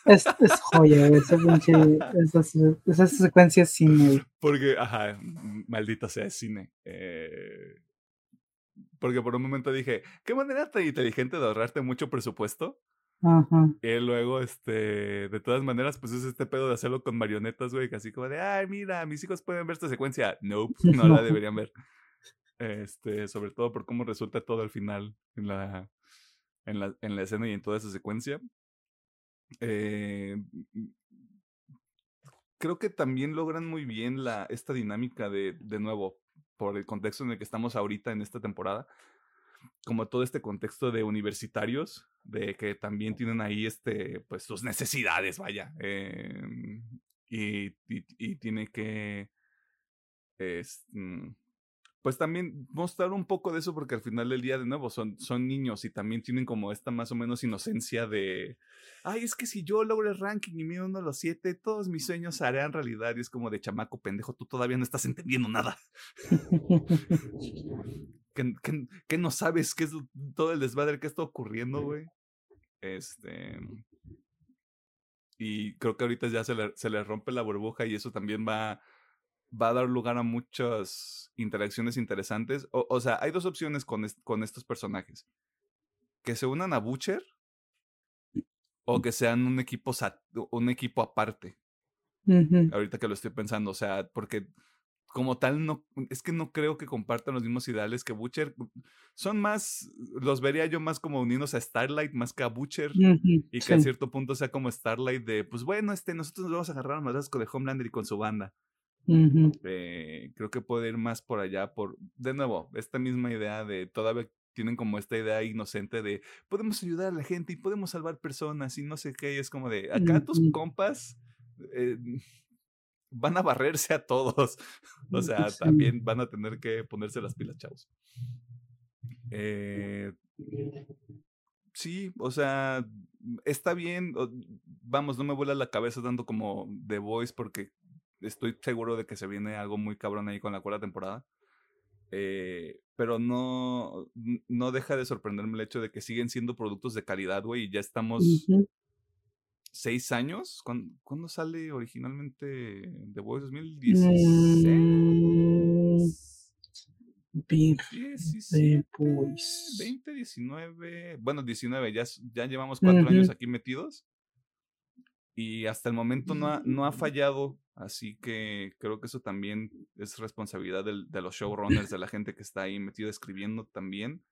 Es, es joya, esa, esa, secuencia es cine. Porque, ajá, maldita sea, cine. Eh, porque por un momento dije, qué manera tan inteligente de ahorrarte mucho presupuesto y luego, este, de todas maneras, pues es este pedo de hacerlo con marionetas, güey, así como de, ay, mira, mis hijos pueden ver esta secuencia. Nope, *laughs* no la deberían ver. Este, sobre todo por cómo resulta todo al final en la, en la, en la escena y en toda esa secuencia. Eh, creo que también logran muy bien la, esta dinámica de, de nuevo, por el contexto en el que estamos ahorita en esta temporada, como todo este contexto de universitarios, de que también tienen ahí este, pues sus necesidades, vaya. Em, y, y, tiene que, es, mm, pues también mostrar un poco de eso porque al final del día de nuevo son, son niños y también tienen como esta más o menos inocencia de, ay, es que si yo logro el ranking y mido uno a los siete, todos mis sueños se harán realidad y es como de chamaco pendejo, tú todavía no estás entendiendo nada. *laughs* que, no sabes qué es todo el desmadre que está ocurriendo, güey. Este. Y creo que ahorita ya se le, se le rompe la burbuja y eso también va, va a dar lugar a muchas interacciones interesantes. O, sea, hay dos opciones con, con estos personajes. Que se unan a Butcher o que sean un equipo, un equipo aparte. Ahorita que lo estoy pensando, o sea, porque como tal, no, es que no creo que compartan los mismos ideales que Butcher. Son más, los vería yo más como unidos a Starlight más que a Butcher. y que a cierto punto sea como Starlight de, pues bueno, este, nosotros nos vamos a agarrar a más con de Homelander y con su banda. Eh, creo que puede ir más por allá, por, de nuevo, esta misma idea de todavía tienen como esta idea inocente de podemos ayudar a la gente y podemos salvar personas y no sé qué, y es como de acá tus compas eh, van a barrerse a todos. *laughs* O sea, también van a tener que ponerse las pilas, chavos. Eh, sí, o sea, está bien. Vamos, no me vuela la cabeza dando como The Voice porque estoy seguro de que se viene algo muy cabrón ahí con la cuarta temporada. Eh, pero no, no deja de sorprenderme el hecho de que siguen siendo productos de calidad, güey, y ya estamos seis años. ¿Cuándo, sale originalmente The Voice? ¿2016? 20, 19. Bueno, 19, ya, ya llevamos cuatro años aquí metidos. Y hasta el momento no ha, no ha fallado. Así que creo que eso también es responsabilidad de los *laughs* showrunners, de la gente que está ahí metido escribiendo también.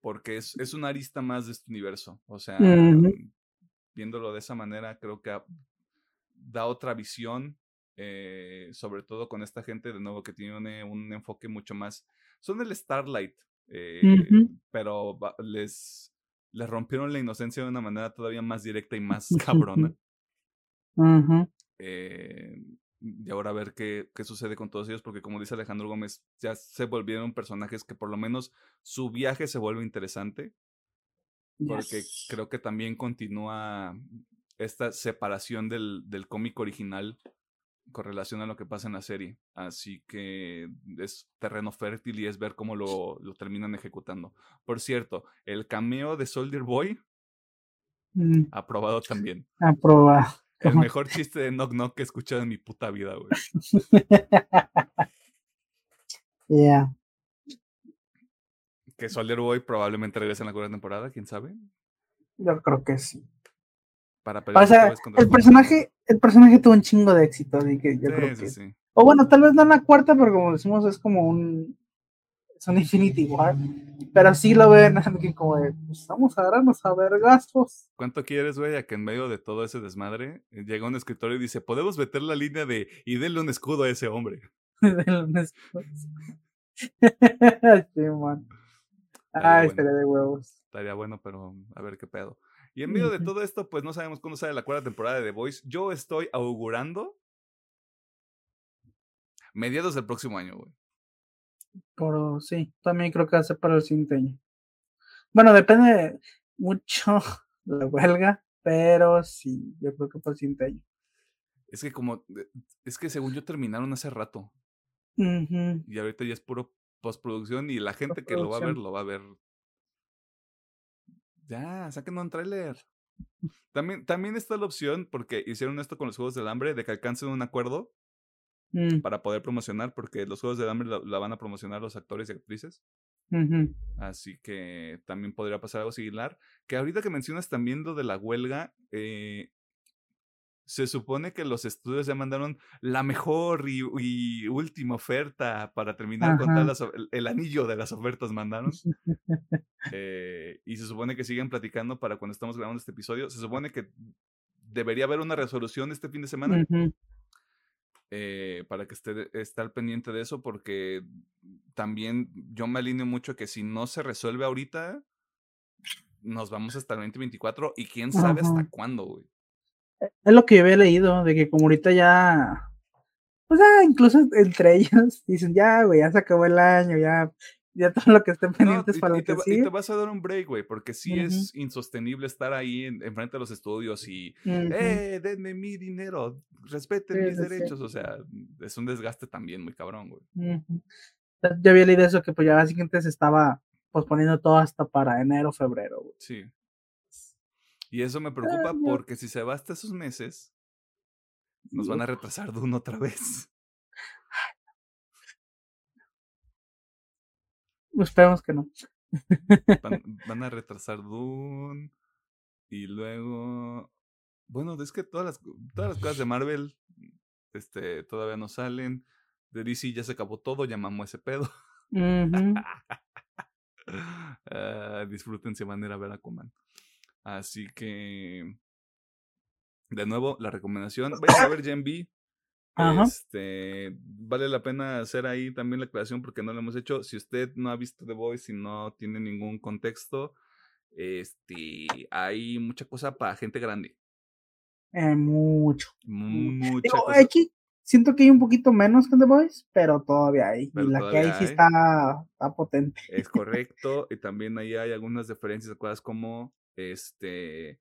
Porque es, es una arista más de este universo. O sea, viéndolo de esa manera, creo que da otra visión eh, sobre todo con esta gente de nuevo que tiene un enfoque mucho más, son el Starlight, eh, pero les, les rompieron la inocencia de una manera todavía más directa y más *laughs* cabrona. Eh, y ahora a ver qué, qué, sucede con todos ellos, porque como dice Alejandro Gómez, ya se volvieron personajes que por lo menos su viaje se vuelve interesante. Porque creo que también continúa esta separación del, del cómic original con relación a lo que pasa en la serie. Así que es terreno fértil y es ver cómo lo, lo terminan ejecutando. Por cierto, el cameo de Soldier Boy, mm. aprobado también. Aprobado. *laughs* El mejor chiste de Knock Knock que he escuchado en mi puta vida, güey. *laughs* yeah. Que Soldier Boy probablemente regrese en la cuarta temporada, ¿quién sabe? Yo creo que sí para o sea, el personaje, el personaje tuvo un chingo de éxito, así que yo creo que. Sí. O bueno, tal vez no en la cuarta, pero como decimos, es como un. Es un Infinity War. Pero sí lo ven *laughs* como de, pues vamos a darnos a ver gastos. ¿Cuánto quieres, güey, a que en medio de todo ese desmadre eh, llega un escritor y dice, podemos meter la línea de y denle un escudo a ese hombre? *laughs* denle un escudo. *laughs* sí, man. Ay, estaría de huevos. Estaría bueno, pero a ver qué pedo. Y en medio de todo esto, pues no sabemos cuándo sale la cuarta temporada de The Voice. Yo estoy augurando mediados del próximo año, güey. Pero sí, también creo que hace para el siguiente año. Bueno, depende mucho *laughs* la huelga, pero sí, yo creo que para el siguiente año. Es que como, es que según yo terminaron hace rato. Y ahorita ya es puro postproducción y la gente que lo va a ver, lo va a ver ya, saquen un tráiler. También, también está la opción, porque hicieron esto con los Juegos del Hambre, de que alcancen un acuerdo mm. para poder promocionar, porque los Juegos del Hambre la, van a promocionar los actores y actrices. Así que también podría pasar algo similar. Que ahorita que mencionas también lo de la huelga, eh, se supone que los estudios ya mandaron la mejor y, última oferta para terminar con el, anillo de las ofertas mandaron. *laughs* Eh, y se supone que siguen platicando para cuando estamos grabando este episodio. Se supone que debería haber una resolución este fin de semana. Eh, para que esté, al pendiente de eso, porque también yo me alineo mucho que si no se resuelve ahorita, nos vamos hasta el 2024 y quién sabe hasta cuándo, güey es lo que yo había leído, de que como ahorita ya, o sea, incluso entre *laughs* ellos dicen, ya, güey, ya se acabó el año, ya, ya todo lo que estén pendientes para y te, Y te vas a dar un break, güey, porque sí es insostenible estar ahí en, frente de los estudios y, eh, denme mi dinero, respeten mis derechos, o sea, es un desgaste también muy cabrón, güey. Yo había leído eso, que pues ya básicamente se estaba posponiendo todo hasta para enero, febrero, güey. Sí. Y eso me preocupa porque si se va hasta esos meses, nos van a retrasar Dune otra vez. *laughs* Esperemos que no. Van, a retrasar Dune. Y luego. Bueno, es que todas las, todas las cosas de Marvel este, todavía no salen. De DC ya se acabó todo, llamamos ese pedo. *laughs* Ah, disfruten si van a ir a ver a Coman. Así que, de nuevo, la recomendación, vayan a ver *coughs* Gen B. Este, vale la pena hacer ahí también la aclaración porque no lo hemos hecho. Si usted no ha visto The Voice y no tiene ningún contexto, este, hay mucha cosa para gente grande. Eh, mucho. Mucha Aquí siento que hay un poquito menos que The Voice, pero todavía hay. y la que hay, sí está, está, potente. Es correcto. y también ahí hay algunas diferencias, cosas como este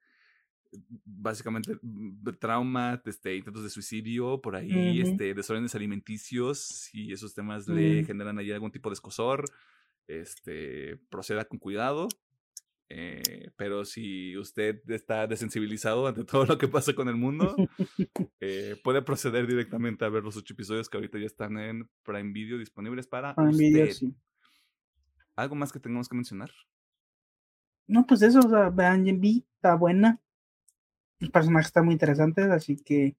básicamente mm, trauma, este, intentos de suicidio por ahí, este, desórdenes alimenticios y esos temas le mm. generan ahí algún tipo de escosor, este, proceda con cuidado. Eh, pero si usted está desensibilizado ante *laughs* todo lo que pasa con el mundo, *laughs* eh, puede proceder directamente a ver los ocho episodios que ahorita ya están en Prime Video disponibles para Prime usted. Video, sí. ¿Algo más que tengamos que mencionar? No, pues eso, o sea, vean B, está buena. Los personajes están muy interesantes, así que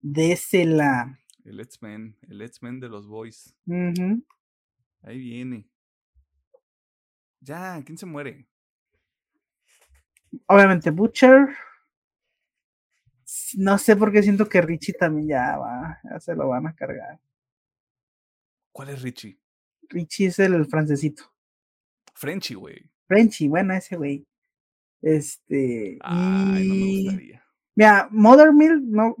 désela. El X-Men, el X-Men de los Boys. Ahí viene. Ya, ¿quién se muere? Obviamente Butcher. No sé por qué siento que Richie también ya va, ya se lo van a cargar. ¿Cuál es Richie? Richie es el francesito. Frenchy, güey. Frenchy, bueno, ese güey. Este. Ay, no me gustaría. Mira, Mother Milk, no,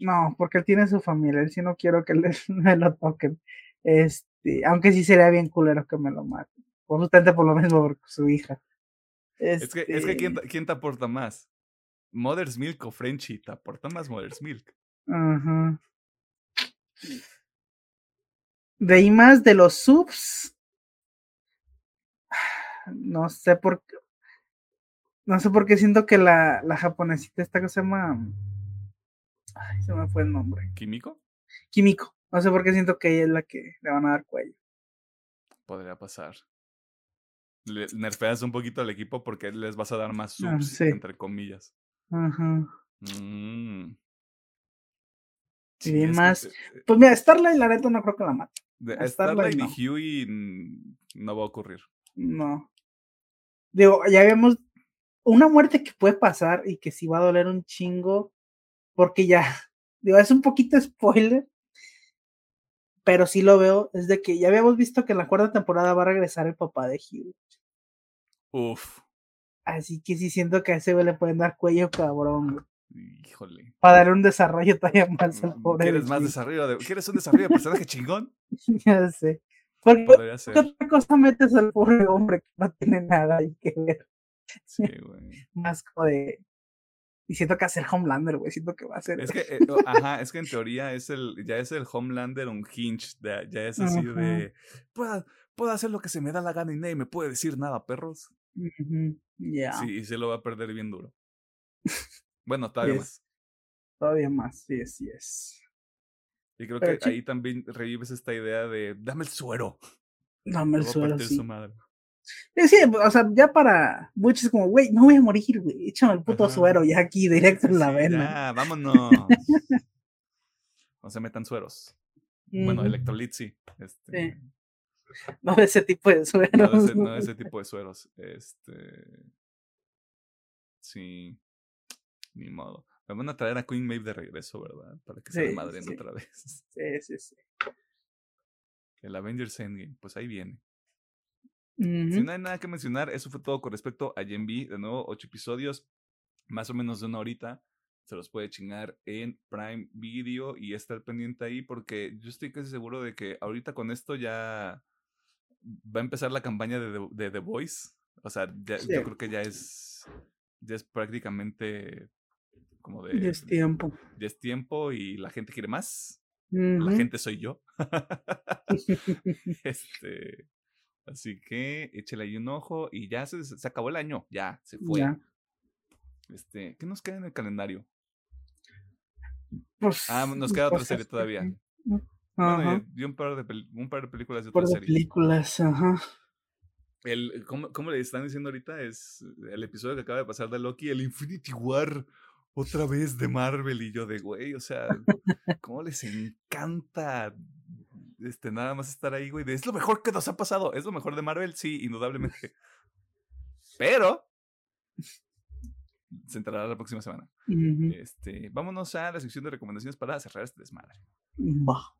no, porque él tiene su familia, él sí no quiero que le- *laughs* me lo toquen. Este, aunque sí sería bien culero que me lo maten. Justamente por lo mismo, por su hija. Es que, es que ¿quién, Este, te- ¿quién te aporta más? ¿Mother's Milk o Frenchy? Te aporta más Mother's Milk. Ajá. De ahí más de los subs. No sé por qué. No sé por qué siento que la, la japonesita esta que se llama. Ay, se me fue el nombre. ¿Químico? Kimiko. No sé por qué siento que ella es la que le van a dar cuello. Podría pasar. Le nerfeas un poquito al equipo porque les vas a dar más Ah, subs, sí. entre comillas. Ajá. Mm. Y que más- eh, Pues mira, Starlight, la neta, no creo que la mate. Starlight y. Huey mm, no va a ocurrir. No. Digo, ya vemos una muerte que puede pasar y que sí va a doler un chingo. Porque ya, *laughs* digo, es un poquito spoiler. Pero sí lo veo. Es de que ya habíamos visto que en la cuarta temporada va a regresar el papá de Hugh. Uf. Así que sí siento que a ese güey le pueden dar cuello cabrón. güey, Híjole. Para dar un desarrollo todavía más al Mm, pobre. ¿Quieres más desarrollo? De, ¿Quieres un desarrollo de personaje chingón? *laughs* ya sé. Porque. ¿qué otra cosa metes al pobre hombre que no tiene nada ahí que ver? Sí, *laughs* güey. Más como de. Y siento que va a ser Homelander, güey. Siento que va a ser. Es que, eh, *laughs* ajá, es que en teoría es el, ya es el Homelander un hinge, de- ya es así de, puedo, puedo hacer lo que se me da la gana y nadie me puede decir nada, perros. Ya. Sí, y se lo va a perder bien duro. *laughs* Bueno, todavía Yes. más. Todavía más. Sí, sí es. Y creo Pero que sí. ahí también revives esta idea de, dame el suero. Dame el partir sí. su madre. Sí, sí, o sea, ya para Butch es como, güey, no voy a morir, güey. Échame el puto Ajá. suero ya aquí, directo en la Sí, vena. Vámonos. *laughs* no se metan sueros. Bueno, electrolit sí. Este, No de ese tipo de sueros. No de ese, no de ese tipo de sueros. Este. Sí. Ni modo. Me van a traer a Queen Maeve de regreso, ¿verdad? Para que se Sí, la madren sí. otra vez. Sí, sí, sí. El Avengers Endgame, pues ahí viene. Si no hay nada que mencionar, eso fue todo con respecto a Gen. De nuevo, ocho episodios, más o menos de una horita. Se los puede chingar en Prime Video y estar pendiente ahí porque yo estoy casi seguro de que ahorita con esto ya va a empezar la campaña de The, de The Voice. O sea, ya- Sí. yo creo que ya es, ya es prácticamente como de... Ya es tiempo. ya es tiempo y la gente quiere más. La Ujú. gente soy yo. *laughs* *laughs* este, así que échale ahí un ojo y ya se, se acabó el año, ya, se fue. Ya. Este, ¿qué nos queda en el calendario? Pues, Ah, nos queda otra serie todavía. Bueno, y, y un, par de un par de películas de otra de serie. películas, ajá. El, ¿cómo, cómo le están diciendo ahorita? Es el episodio que acaba de pasar de Loki, el Infinity War, otra vez de Marvel. Y yo de, güey, o sea, ¿cómo les encanta este, nada más estar ahí, güey? de, es lo mejor que nos ha pasado. ¿Es lo mejor de Marvel? Sí, indudablemente. Pero se enterará la próxima semana. Este, vámonos a la sección de recomendaciones para cerrar este desmadre. Va.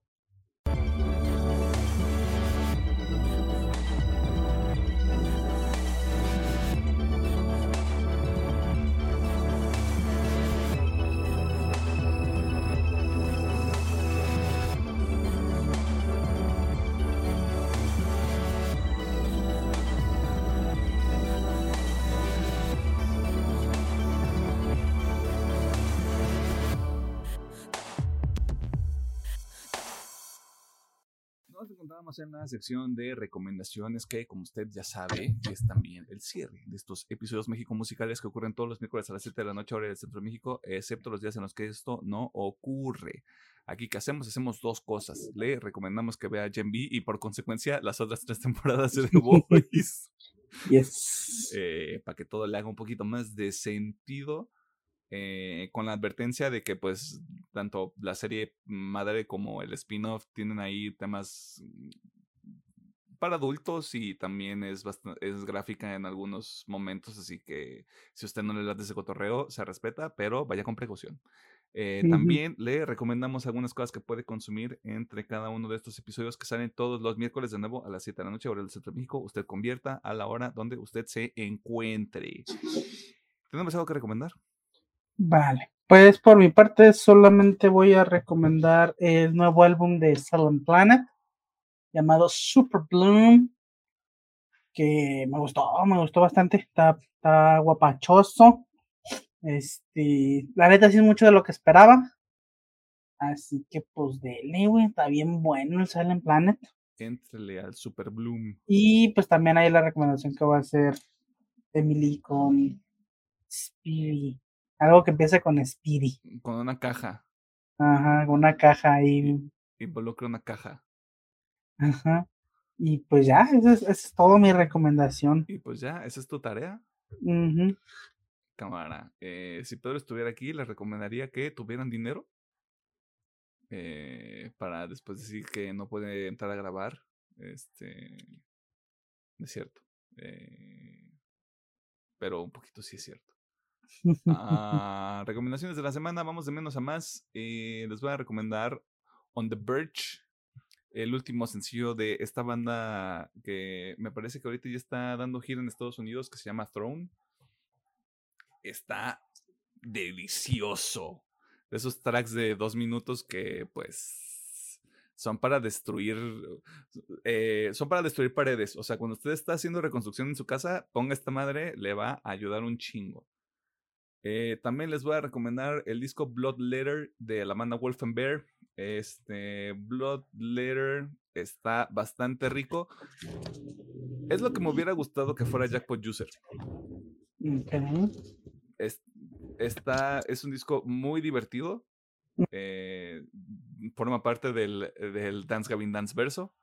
En la sección de recomendaciones que, como usted ya sabe, es también el cierre de estos episodios México musicales que ocurren todos los miércoles a las 7 de la noche hora del centro de México, excepto los días en los que esto no ocurre. Aquí, ¿qué hacemos? Hacemos dos cosas. Le recomendamos que vea Gen B y por consecuencia las otras tres temporadas de The *laughs* Voice. Yes. Eh, para que todo le haga un poquito más de sentido. Eh, con la advertencia de que pues tanto la serie madre como el spin-off tienen ahí temas para adultos y también es, es gráfica en algunos momentos, así que si usted no le da ese cotorreo, se respeta, pero vaya con precaución. Eh, también le recomendamos algunas cosas que puede consumir entre cada uno de estos episodios que salen todos los miércoles de nuevo a las 7 de la noche, hora del Centro de México. Usted convierta a la hora donde usted se encuentre. ¿Tenemos algo que recomendar? Vale, pues por mi parte solamente voy a recomendar el nuevo álbum de Silent Planet llamado Super Bloom, que me gustó, me gustó bastante, está, está guapachoso. Este, la neta sí es mucho de lo que esperaba. Así que pues dele, güey, está bien bueno el Silent Planet. Entrele al Super Bloom. Y pues también hay la recomendación que va a hacer Emily con Spirit. Algo que empiece con Speedy. Con una caja. Ajá, con una caja ahí. Involucra una caja. Ajá. Y pues ya, esa es, es todo mi recomendación. Y pues ya, esa es tu tarea. Cámara. Eh, si Pedro estuviera aquí, les recomendaría que tuvieran dinero. eh, para después decir que no puede entrar a grabar. Este. Es cierto. Eh, pero un poquito sí es cierto. Ah, recomendaciones de la semana, vamos de menos a más. Eh, les voy a recomendar On the Verge, el último sencillo de esta banda que me parece que ahorita ya está dando gira en Estados Unidos, que se llama Throne. Está delicioso. De esos tracks de dos minutos que pues son para destruir, eh, son para destruir paredes. O sea, cuando usted está haciendo reconstrucción en su casa, ponga esta madre, le va a ayudar un chingo. Eh, también les voy a recomendar el disco Blood Letter de la banda Wolf and Bear. Este Blood Letter está bastante rico. Es lo que me hubiera gustado que fuera Jackpot User. Es, está, es un disco muy divertido. eh, forma parte del, del Dance Gavin Dance verso.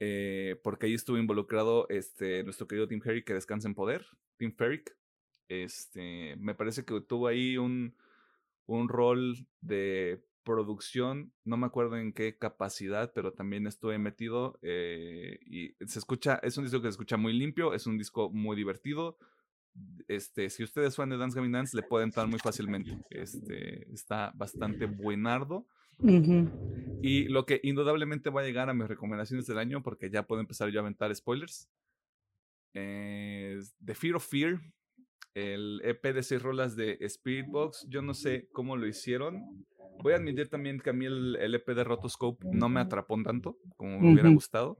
eh, porque ahí estuvo involucrado este, nuestro querido Tim Ferrick, que descansa en poder. Tim Ferrick. Este, me parece que tuvo ahí un, un rol de producción, no me acuerdo en qué capacidad, pero también estuve metido eh, y se escucha, es un disco que se escucha muy limpio, es un disco muy divertido. Este, si ustedes fan de Dance Gavin Dance, le pueden entrar muy fácilmente. Este, está bastante buenardo. Ujú. Y lo que indudablemente va a llegar a mis recomendaciones del año, porque ya puedo empezar yo a aventar spoilers. Es The Fear of Fear, el EP de seis rolas de Spirit Box. Yo no sé cómo lo hicieron. Voy a admitir también que a mí el, el EP de Rotoscope no me atrapó tanto como me hubiera gustado.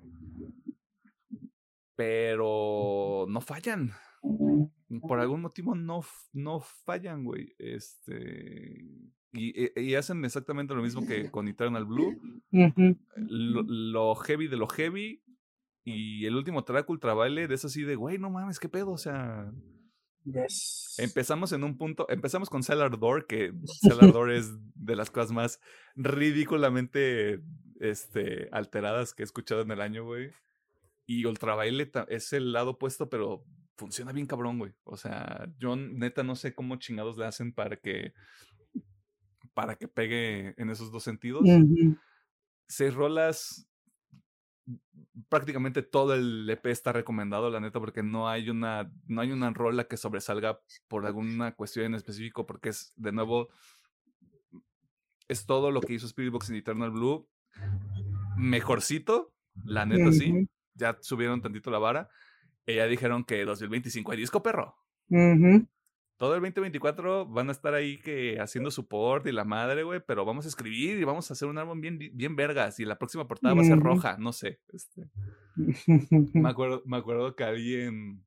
Pero no fallan. Por algún motivo no, no fallan, güey. Este. Y, y- hacen exactamente lo mismo que con Eternal Blue lo, lo heavy de lo heavy. Y el último track Ultra Violet es así de, güey, no mames, qué pedo. O sea, Yes. empezamos en un punto, empezamos con Cellar Door, que *laughs* Cellar Door es de las cosas más ridículamente este, alteradas que he escuchado en el año, güey. Y Ultraviolet ta- es el lado opuesto, pero funciona bien cabrón, güey. O sea, yo neta no sé cómo chingados le hacen para que para que pegue en esos dos sentidos seis rolas. Prácticamente todo el EP está recomendado, la neta, porque no hay una, no hay una rola que sobresalga por alguna cuestión en específico, porque es, de nuevo, es todo lo que hizo Spirit Box en Eternal Blue. Mejorcito, la neta sí. Ya subieron tantito la vara. Y ya dijeron que 2025 hay disco perro. Ujú. Todo el 2024 van a estar ahí que haciendo support y la madre, güey, pero vamos a escribir y vamos a hacer un álbum bien, bien vergas y la próxima portada va a ser roja, no sé. Este, me, *laughs* acuerdo, me acuerdo que alguien,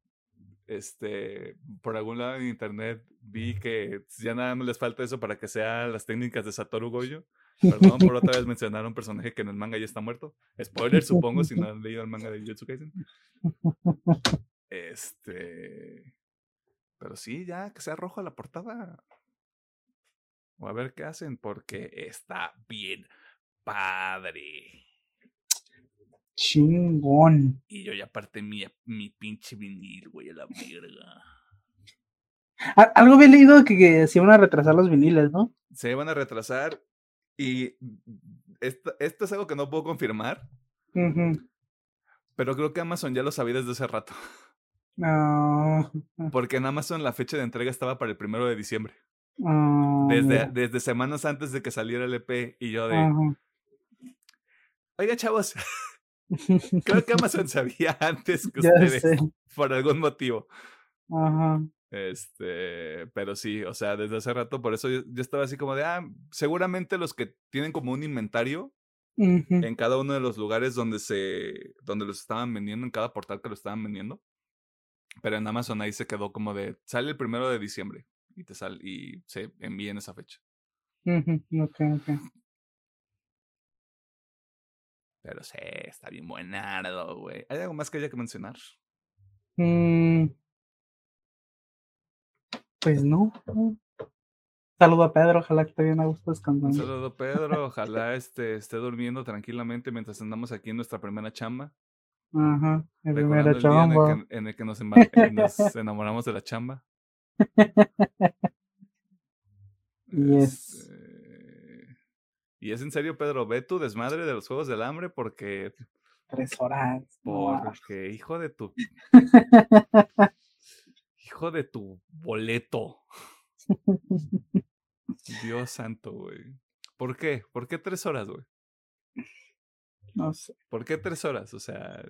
este, por algún lado en internet vi que ya nada más les falta eso para que sean las técnicas de Satoru Goyo. Perdón por otra vez mencionar a un personaje que en el manga ya está muerto. Spoiler, supongo, si no han leído el manga de Jujutsu Kaisen. *laughs* Este. Pero sí, ya que sea rojo la portada. O a ver qué hacen, porque está bien padre. Chingón. Y yo ya aparté mi, mi pinche vinil, güey, a la verga. Algo había leído que, que, se iban a retrasar los viniles, ¿no? Se iban a retrasar y esto, esto es algo que no puedo confirmar. Pero creo que Amazon ya lo sabía desde hace rato. *laughs* No. Porque en Amazon la fecha de entrega estaba para el primero de diciembre. Oh, desde, desde semanas antes de que saliera el EP y yo de... Oiga, chavos. *laughs* *laughs* Creo que Amazon sabía antes que ustedes. Por algún motivo. Ajá. Este, pero sí, o sea, desde hace rato, por eso yo, estaba así como de, ah, seguramente los que tienen como un inventario en cada uno de los lugares donde se, donde los estaban vendiendo, en cada portal que lo estaban vendiendo. Pero en Amazon ahí se quedó como de, sale el primero de diciembre y te sale, y se envía en esa fecha. Ok, ok. Pero sí, está bien buenardo, güey. ¿Hay algo más que haya que mencionar? Mm. Pues no. Saludo a Pedro, ojalá que te bien a gusto descansando. Saludo a Pedro, ojalá este, esté durmiendo tranquilamente mientras andamos aquí en nuestra primera chamba. Ajá, en primera chamba. En el que, nos, nos, *laughs* enamoramos de la chamba. *laughs* yes. Este, y es en serio, Pedro, ve tu desmadre de los Juegos del Hambre porque... Tres horas. Porque, hijo de tu... *laughs* hijo de tu boleto. Dios santo, güey. ¿Por qué? ¿Por qué tres horas, güey? No sé. ¿Por qué tres horas? O sea,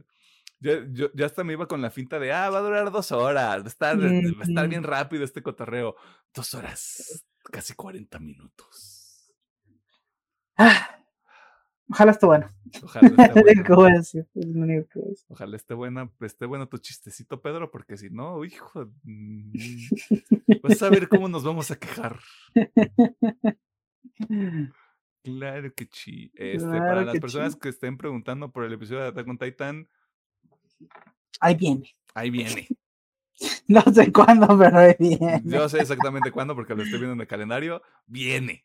yo, yo, yo, hasta me iba con la finta de, ah, va a durar dos horas, va a estar, va a estar bien rápido este cotorreo. Dos horas, casi cuarenta minutos. Ah, Ojalá esté bueno. Ojalá esté *laughs* bueno. Ojalá esté buena, esté bueno tu chistecito, Pedro, porque si no, hijo, mm, vas a ver cómo nos vamos a quejar. *laughs* Claro que sí. Este, para las personas que estén preguntando por el episodio de Attack on Titan. Ahí viene. Ahí viene. *laughs* No sé cuándo, pero ahí viene. Yo sé *laughs* exactamente cuándo porque lo estoy viendo en el calendario. Viene.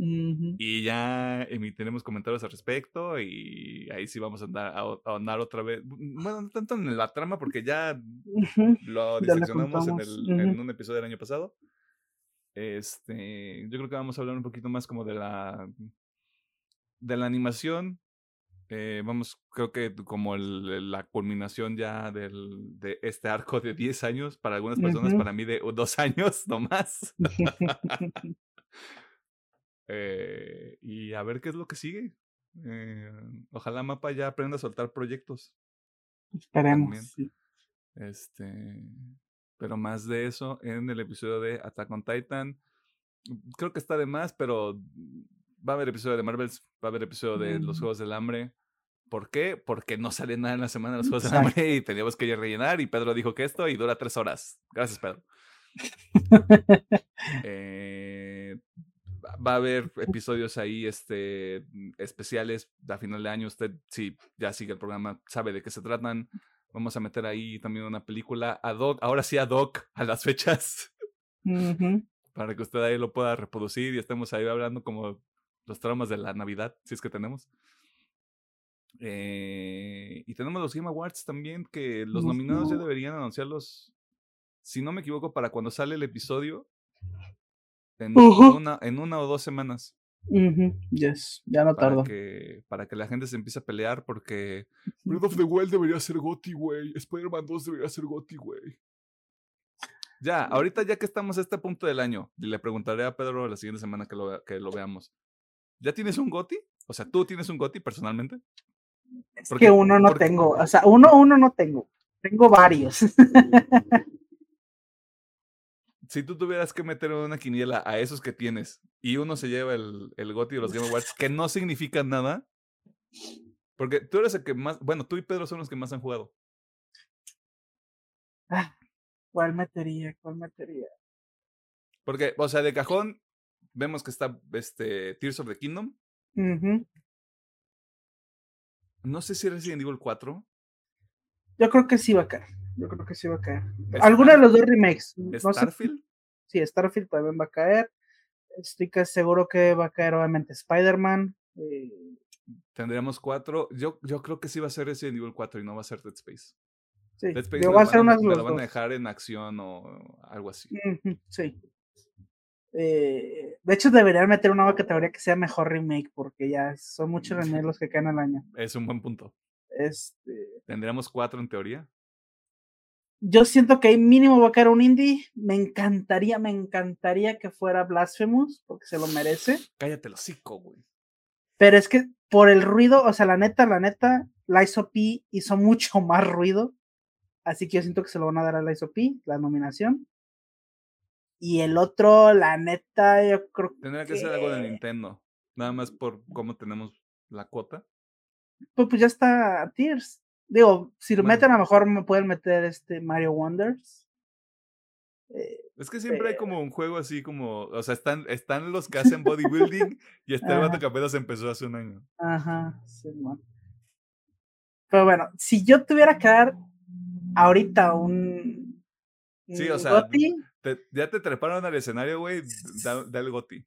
Y ya emitiremos comentarios al respecto y ahí sí vamos a andar a, ahondar otra vez. Bueno, no tanto en la trama porque ya lo diseccionamos en, en, un episodio del año pasado. Este, yo creo que vamos a hablar un poquito más como de la de la animación. Eh, vamos, creo que como la culminación ya del, de este arco de 10 años, para algunas personas, para mí de dos años no más. *laughs* Eh, y a ver qué es lo que sigue. Eh, ojalá Mapa ya aprenda a soltar proyectos. Esperemos. Este, pero más de eso en el episodio de Attack on Titan. Creo que está de más, pero va a haber episodio de Marvels, va a haber episodio de los mm. Juegos del Hambre. ¿Por qué? Porque no sale nada en la semana de los Juegos del Hambre y teníamos que rellenar y Pedro dijo que esto y dura tres horas. Gracias, Pedro. *laughs* eh, va a haber episodios ahí este, especiales a final de año. Usted, si ya sigue el programa, sabe de qué se tratan. Vamos a meter ahí también una película ad hoc, ahora sí ad hoc a las fechas. *laughs* Para que usted ahí lo pueda reproducir y estemos ahí hablando como los traumas de la Navidad, si es que tenemos. Eh, y tenemos los Game Awards también, que los nominados ya deberían anunciarlos, si no me equivoco, para cuando sale el episodio en, una, en una o dos semanas. Yes, ya no para Que, para que la gente se empiece a pelear porque Breath of the Wild debería ser Gotti, güey. Spider-Man 2 debería ser Gotti, güey. Ya, ahorita ya que estamos a este punto del año, le preguntaré a Pedro la siguiente semana que lo, que lo veamos. ¿Ya tienes un Gotti? O sea, ¿tú tienes un Gotti personalmente? Es que uno no tengo, o sea, uno, uno no tengo. Tengo varios. si tú tuvieras que meter una quiniela a esos que tienes y uno se lleva el, el GOTY de los Game Awards, que no significan nada, porque tú eres el que más, bueno, tú y Pedro son los que más han jugado. Ah, ¿Cuál metería? ¿Cuál metería? Porque, o sea, de cajón, vemos que está este, Tears of the Kingdom. No sé si Resident Evil 4. Yo creo que sí va a caer. Yo creo que sí va a caer. Alguno de los dos remakes. No sé. Starfield. Sí, Starfield también va a caer. Estoy casi seguro que va a caer, obviamente, Spider-Man. eh, Tendríamos cuatro. Yo, yo creo que sí va a ser Resident Evil 4 y no va a ser Dead Space. sí, Dead Space me va a ser van una a, de me los lo van a dejar en acción o algo así. Sí. Eh, de hecho, deberían meter una nueva categoría que sea mejor remake, porque ya son muchos remakes los que caen al año. Es un buen punto. Este, Tendríamos cuatro en teoría. yo siento que ahí mínimo va a caer un indie. Me encantaría, me encantaría que fuera Blasphemous, porque se lo merece. Cállate el hocico, güey. Pero es que por el ruido, o sea, la neta, la neta, la ISOP hizo mucho más ruido. Así que yo siento que se lo van a dar a la ISOP, la nominación. Y el otro, la neta, yo creo Tendría que ser algo de que- Nintendo. Nada más por cómo tenemos la cuota. Pues, pues ya está Tears. Digo, si lo Bueno. meten, a lo mejor me pueden meter este Mario Wonders. Eh, Es que siempre hay Pero- como un juego así como. O sea, están, están los que hacen bodybuilding y está el vato Ajá. que apenas empezó hace un año. ajá, sí, man. Pero bueno, si yo tuviera que dar ahorita un. Sí, o sea, Te- ya te treparon al escenario, güey. Da, *laughs* da el goti.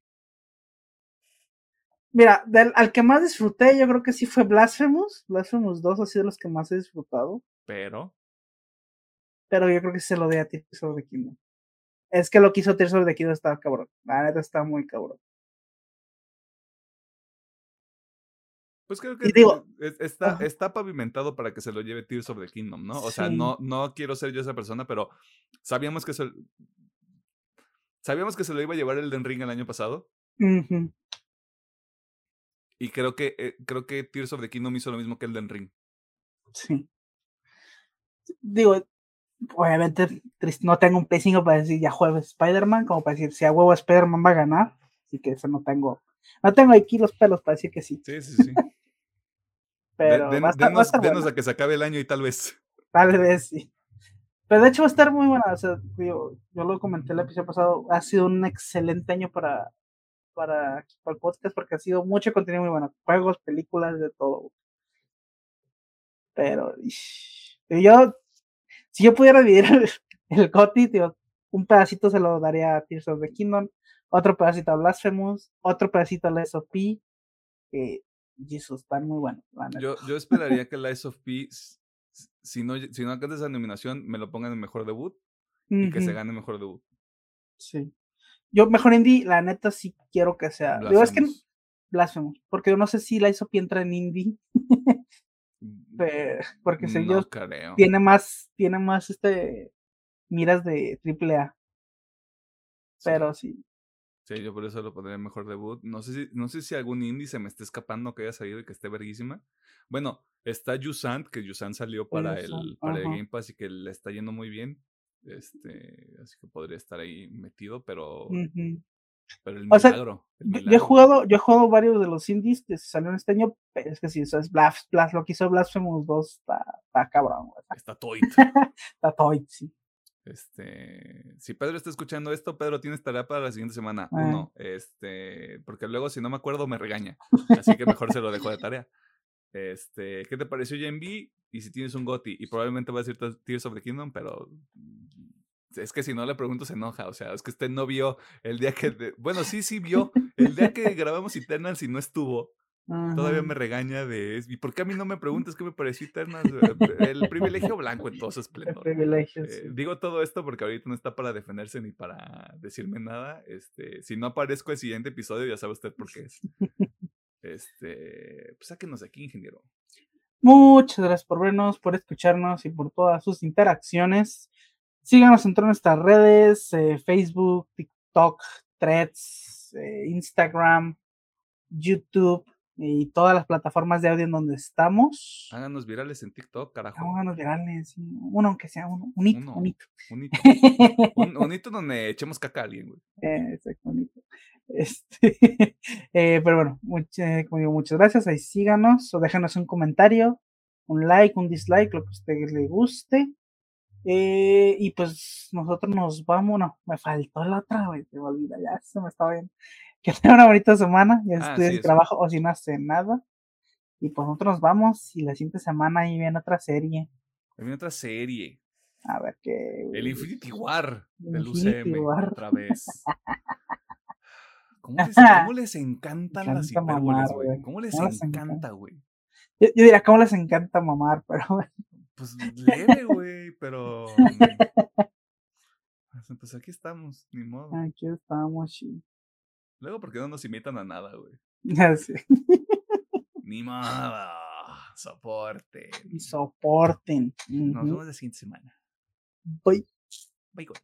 Mira, del- al que más disfruté, yo creo que sí fue Blasphemous. Blasphemous 2 ha sido los que más he disfrutado. Pero. Pero yo creo que se lo di a Tears of the Kingdom. Es que lo que hizo Tears of the Kingdom estaba cabrón. La neta está muy cabrón. Pues creo que digo- es- está, Ajá. está pavimentado para que se lo lleve Tears of the Kingdom, ¿no? O sea, no, no quiero ser yo esa persona, pero sabíamos que se. Sabíamos que se lo iba a llevar el Den Ring el año pasado. Y creo que, eh, creo que Tears of the Kingdom hizo lo mismo que el Den Ring. Sí. Digo, obviamente no tengo un 5 para decir ya jueves Spider-Man, como para decir si a huevo Spider-Man va a ganar. Así que eso no tengo. No tengo aquí los pelos para decir que sí. Sí, sí, sí. De- *laughs* Pero den- va a estar, va a denos a que se acabe el año y tal vez. Tal vez sí. Pero de hecho va a estar muy buena. O sea, digo, yo lo comenté el episodio pasado. Ha sido un excelente año para, para, el podcast porque ha sido mucho contenido muy bueno. Juegos, películas, de todo. Pero yo, si yo pudiera dividir el, el un pedacito se lo daría a Tears of the Kingdom, otro pedacito a Blasphemous, otro pedacito a la SOP. Que, Jesus, están muy buenos. Yo, yo esperaría que Lies of P, si no, si no alcanza esa nominación, me lo pongan en mejor debut y que se gane mejor debut. Sí. Yo, mejor indie, la neta sí quiero que sea. Digo, es que. Blasphemous, porque yo no sé si la hizo entra en indie, *laughs* pe- porque yo No creo. tiene más, tiene más este miras de triple A, pero sí. Sí, yo por eso lo pondría en mejor debut. No sé si, no sé si algún indie se me esté escapando que haya salido y que esté verguísima. Bueno, está Yusant, que Yusant salió para el, para el. Game Pass y que le está yendo muy bien. Este, así que podría estar ahí metido, pero, pero el O sea, milagro. el Yo, yo he jugado, yo he jugado varios de los indies que salieron este año, pero es que sí, eso es Blas, Blas, lo que hizo Blasphemous 2 está, está cabrón, güey, está, Está Toit. *laughs* está toy, sí. Este, si Pedro está escuchando esto, Pedro tienes tarea para la siguiente semana. Ah. Uno, este, porque luego si no me acuerdo me regaña. Así que mejor se lo dejo de tarea. Este, ¿qué te pareció JMB? Y si tienes un GOTI, y probablemente va a decir Te- Tears of the Kingdom, pero mm, es que si no le pregunto se enoja. O sea, es que usted no vio el día que, de- bueno, sí, sí vio el día que grabamos Eternals y no estuvo. Todavía me regaña de, ¿y por qué a mí no me preguntas qué me pareció Eternals? Eh, El privilegio blanco en todo su *laughs* esplendor. privilegio, Eh, digo todo esto porque ahorita no está para defenderse ni para decirme nada. Este, si no aparezco el siguiente episodio, ya sabe usted por qué es. Este, pues sáquenos de aquí, ingeniero. Muchas gracias por vernos, por escucharnos y por todas sus interacciones. Síganos en todas nuestras redes, eh, Facebook, TikTok, Threads, eh, Instagram, YouTube y todas las plataformas de audio en donde estamos. Háganos virales en TikTok, carajo. Vámonos virales, uno aunque sea uno, un hito, Uno. un hito. Un hito. *laughs* Un, un hito donde echemos caca a alguien, güey. Eh, exacto, un hito. Este, *laughs* eh, pero bueno, mucha- como digo, muchas gracias. Ahí síganos o déjanos un comentario, un like, un dislike, lo que a usted le guste. Eh, y pues nosotros nos vamos, no, me faltó la otra, güey, se me olvida, ya se me estaba bien. *laughs* Que tenga una bonita semana, ya Ah, estoy sí, trabajo o si no hace nada. Y pues nosotros nos vamos y la siguiente semana ahí viene otra serie. Hay otra serie. A ver qué. El Infinity War El del Infinity UCM. War. Otra vez. *laughs* ¿Cómo les, cómo les encantan las encanta hipérboles, mamar, güey? ¿Cómo les ¿Cómo encanta? güey? Yo, yo diría, ¿cómo les encanta mamar? *laughs* Pero Pues leve, güey, pero. Pues aquí estamos, ni modo. aquí estamos, sí. Luego, porque no nos imitan a nada, güey? *laughs* Ya sé. Ni modo. Soporte. Soporten. Nos vemos la siguiente semana. Bye. Bye, güey.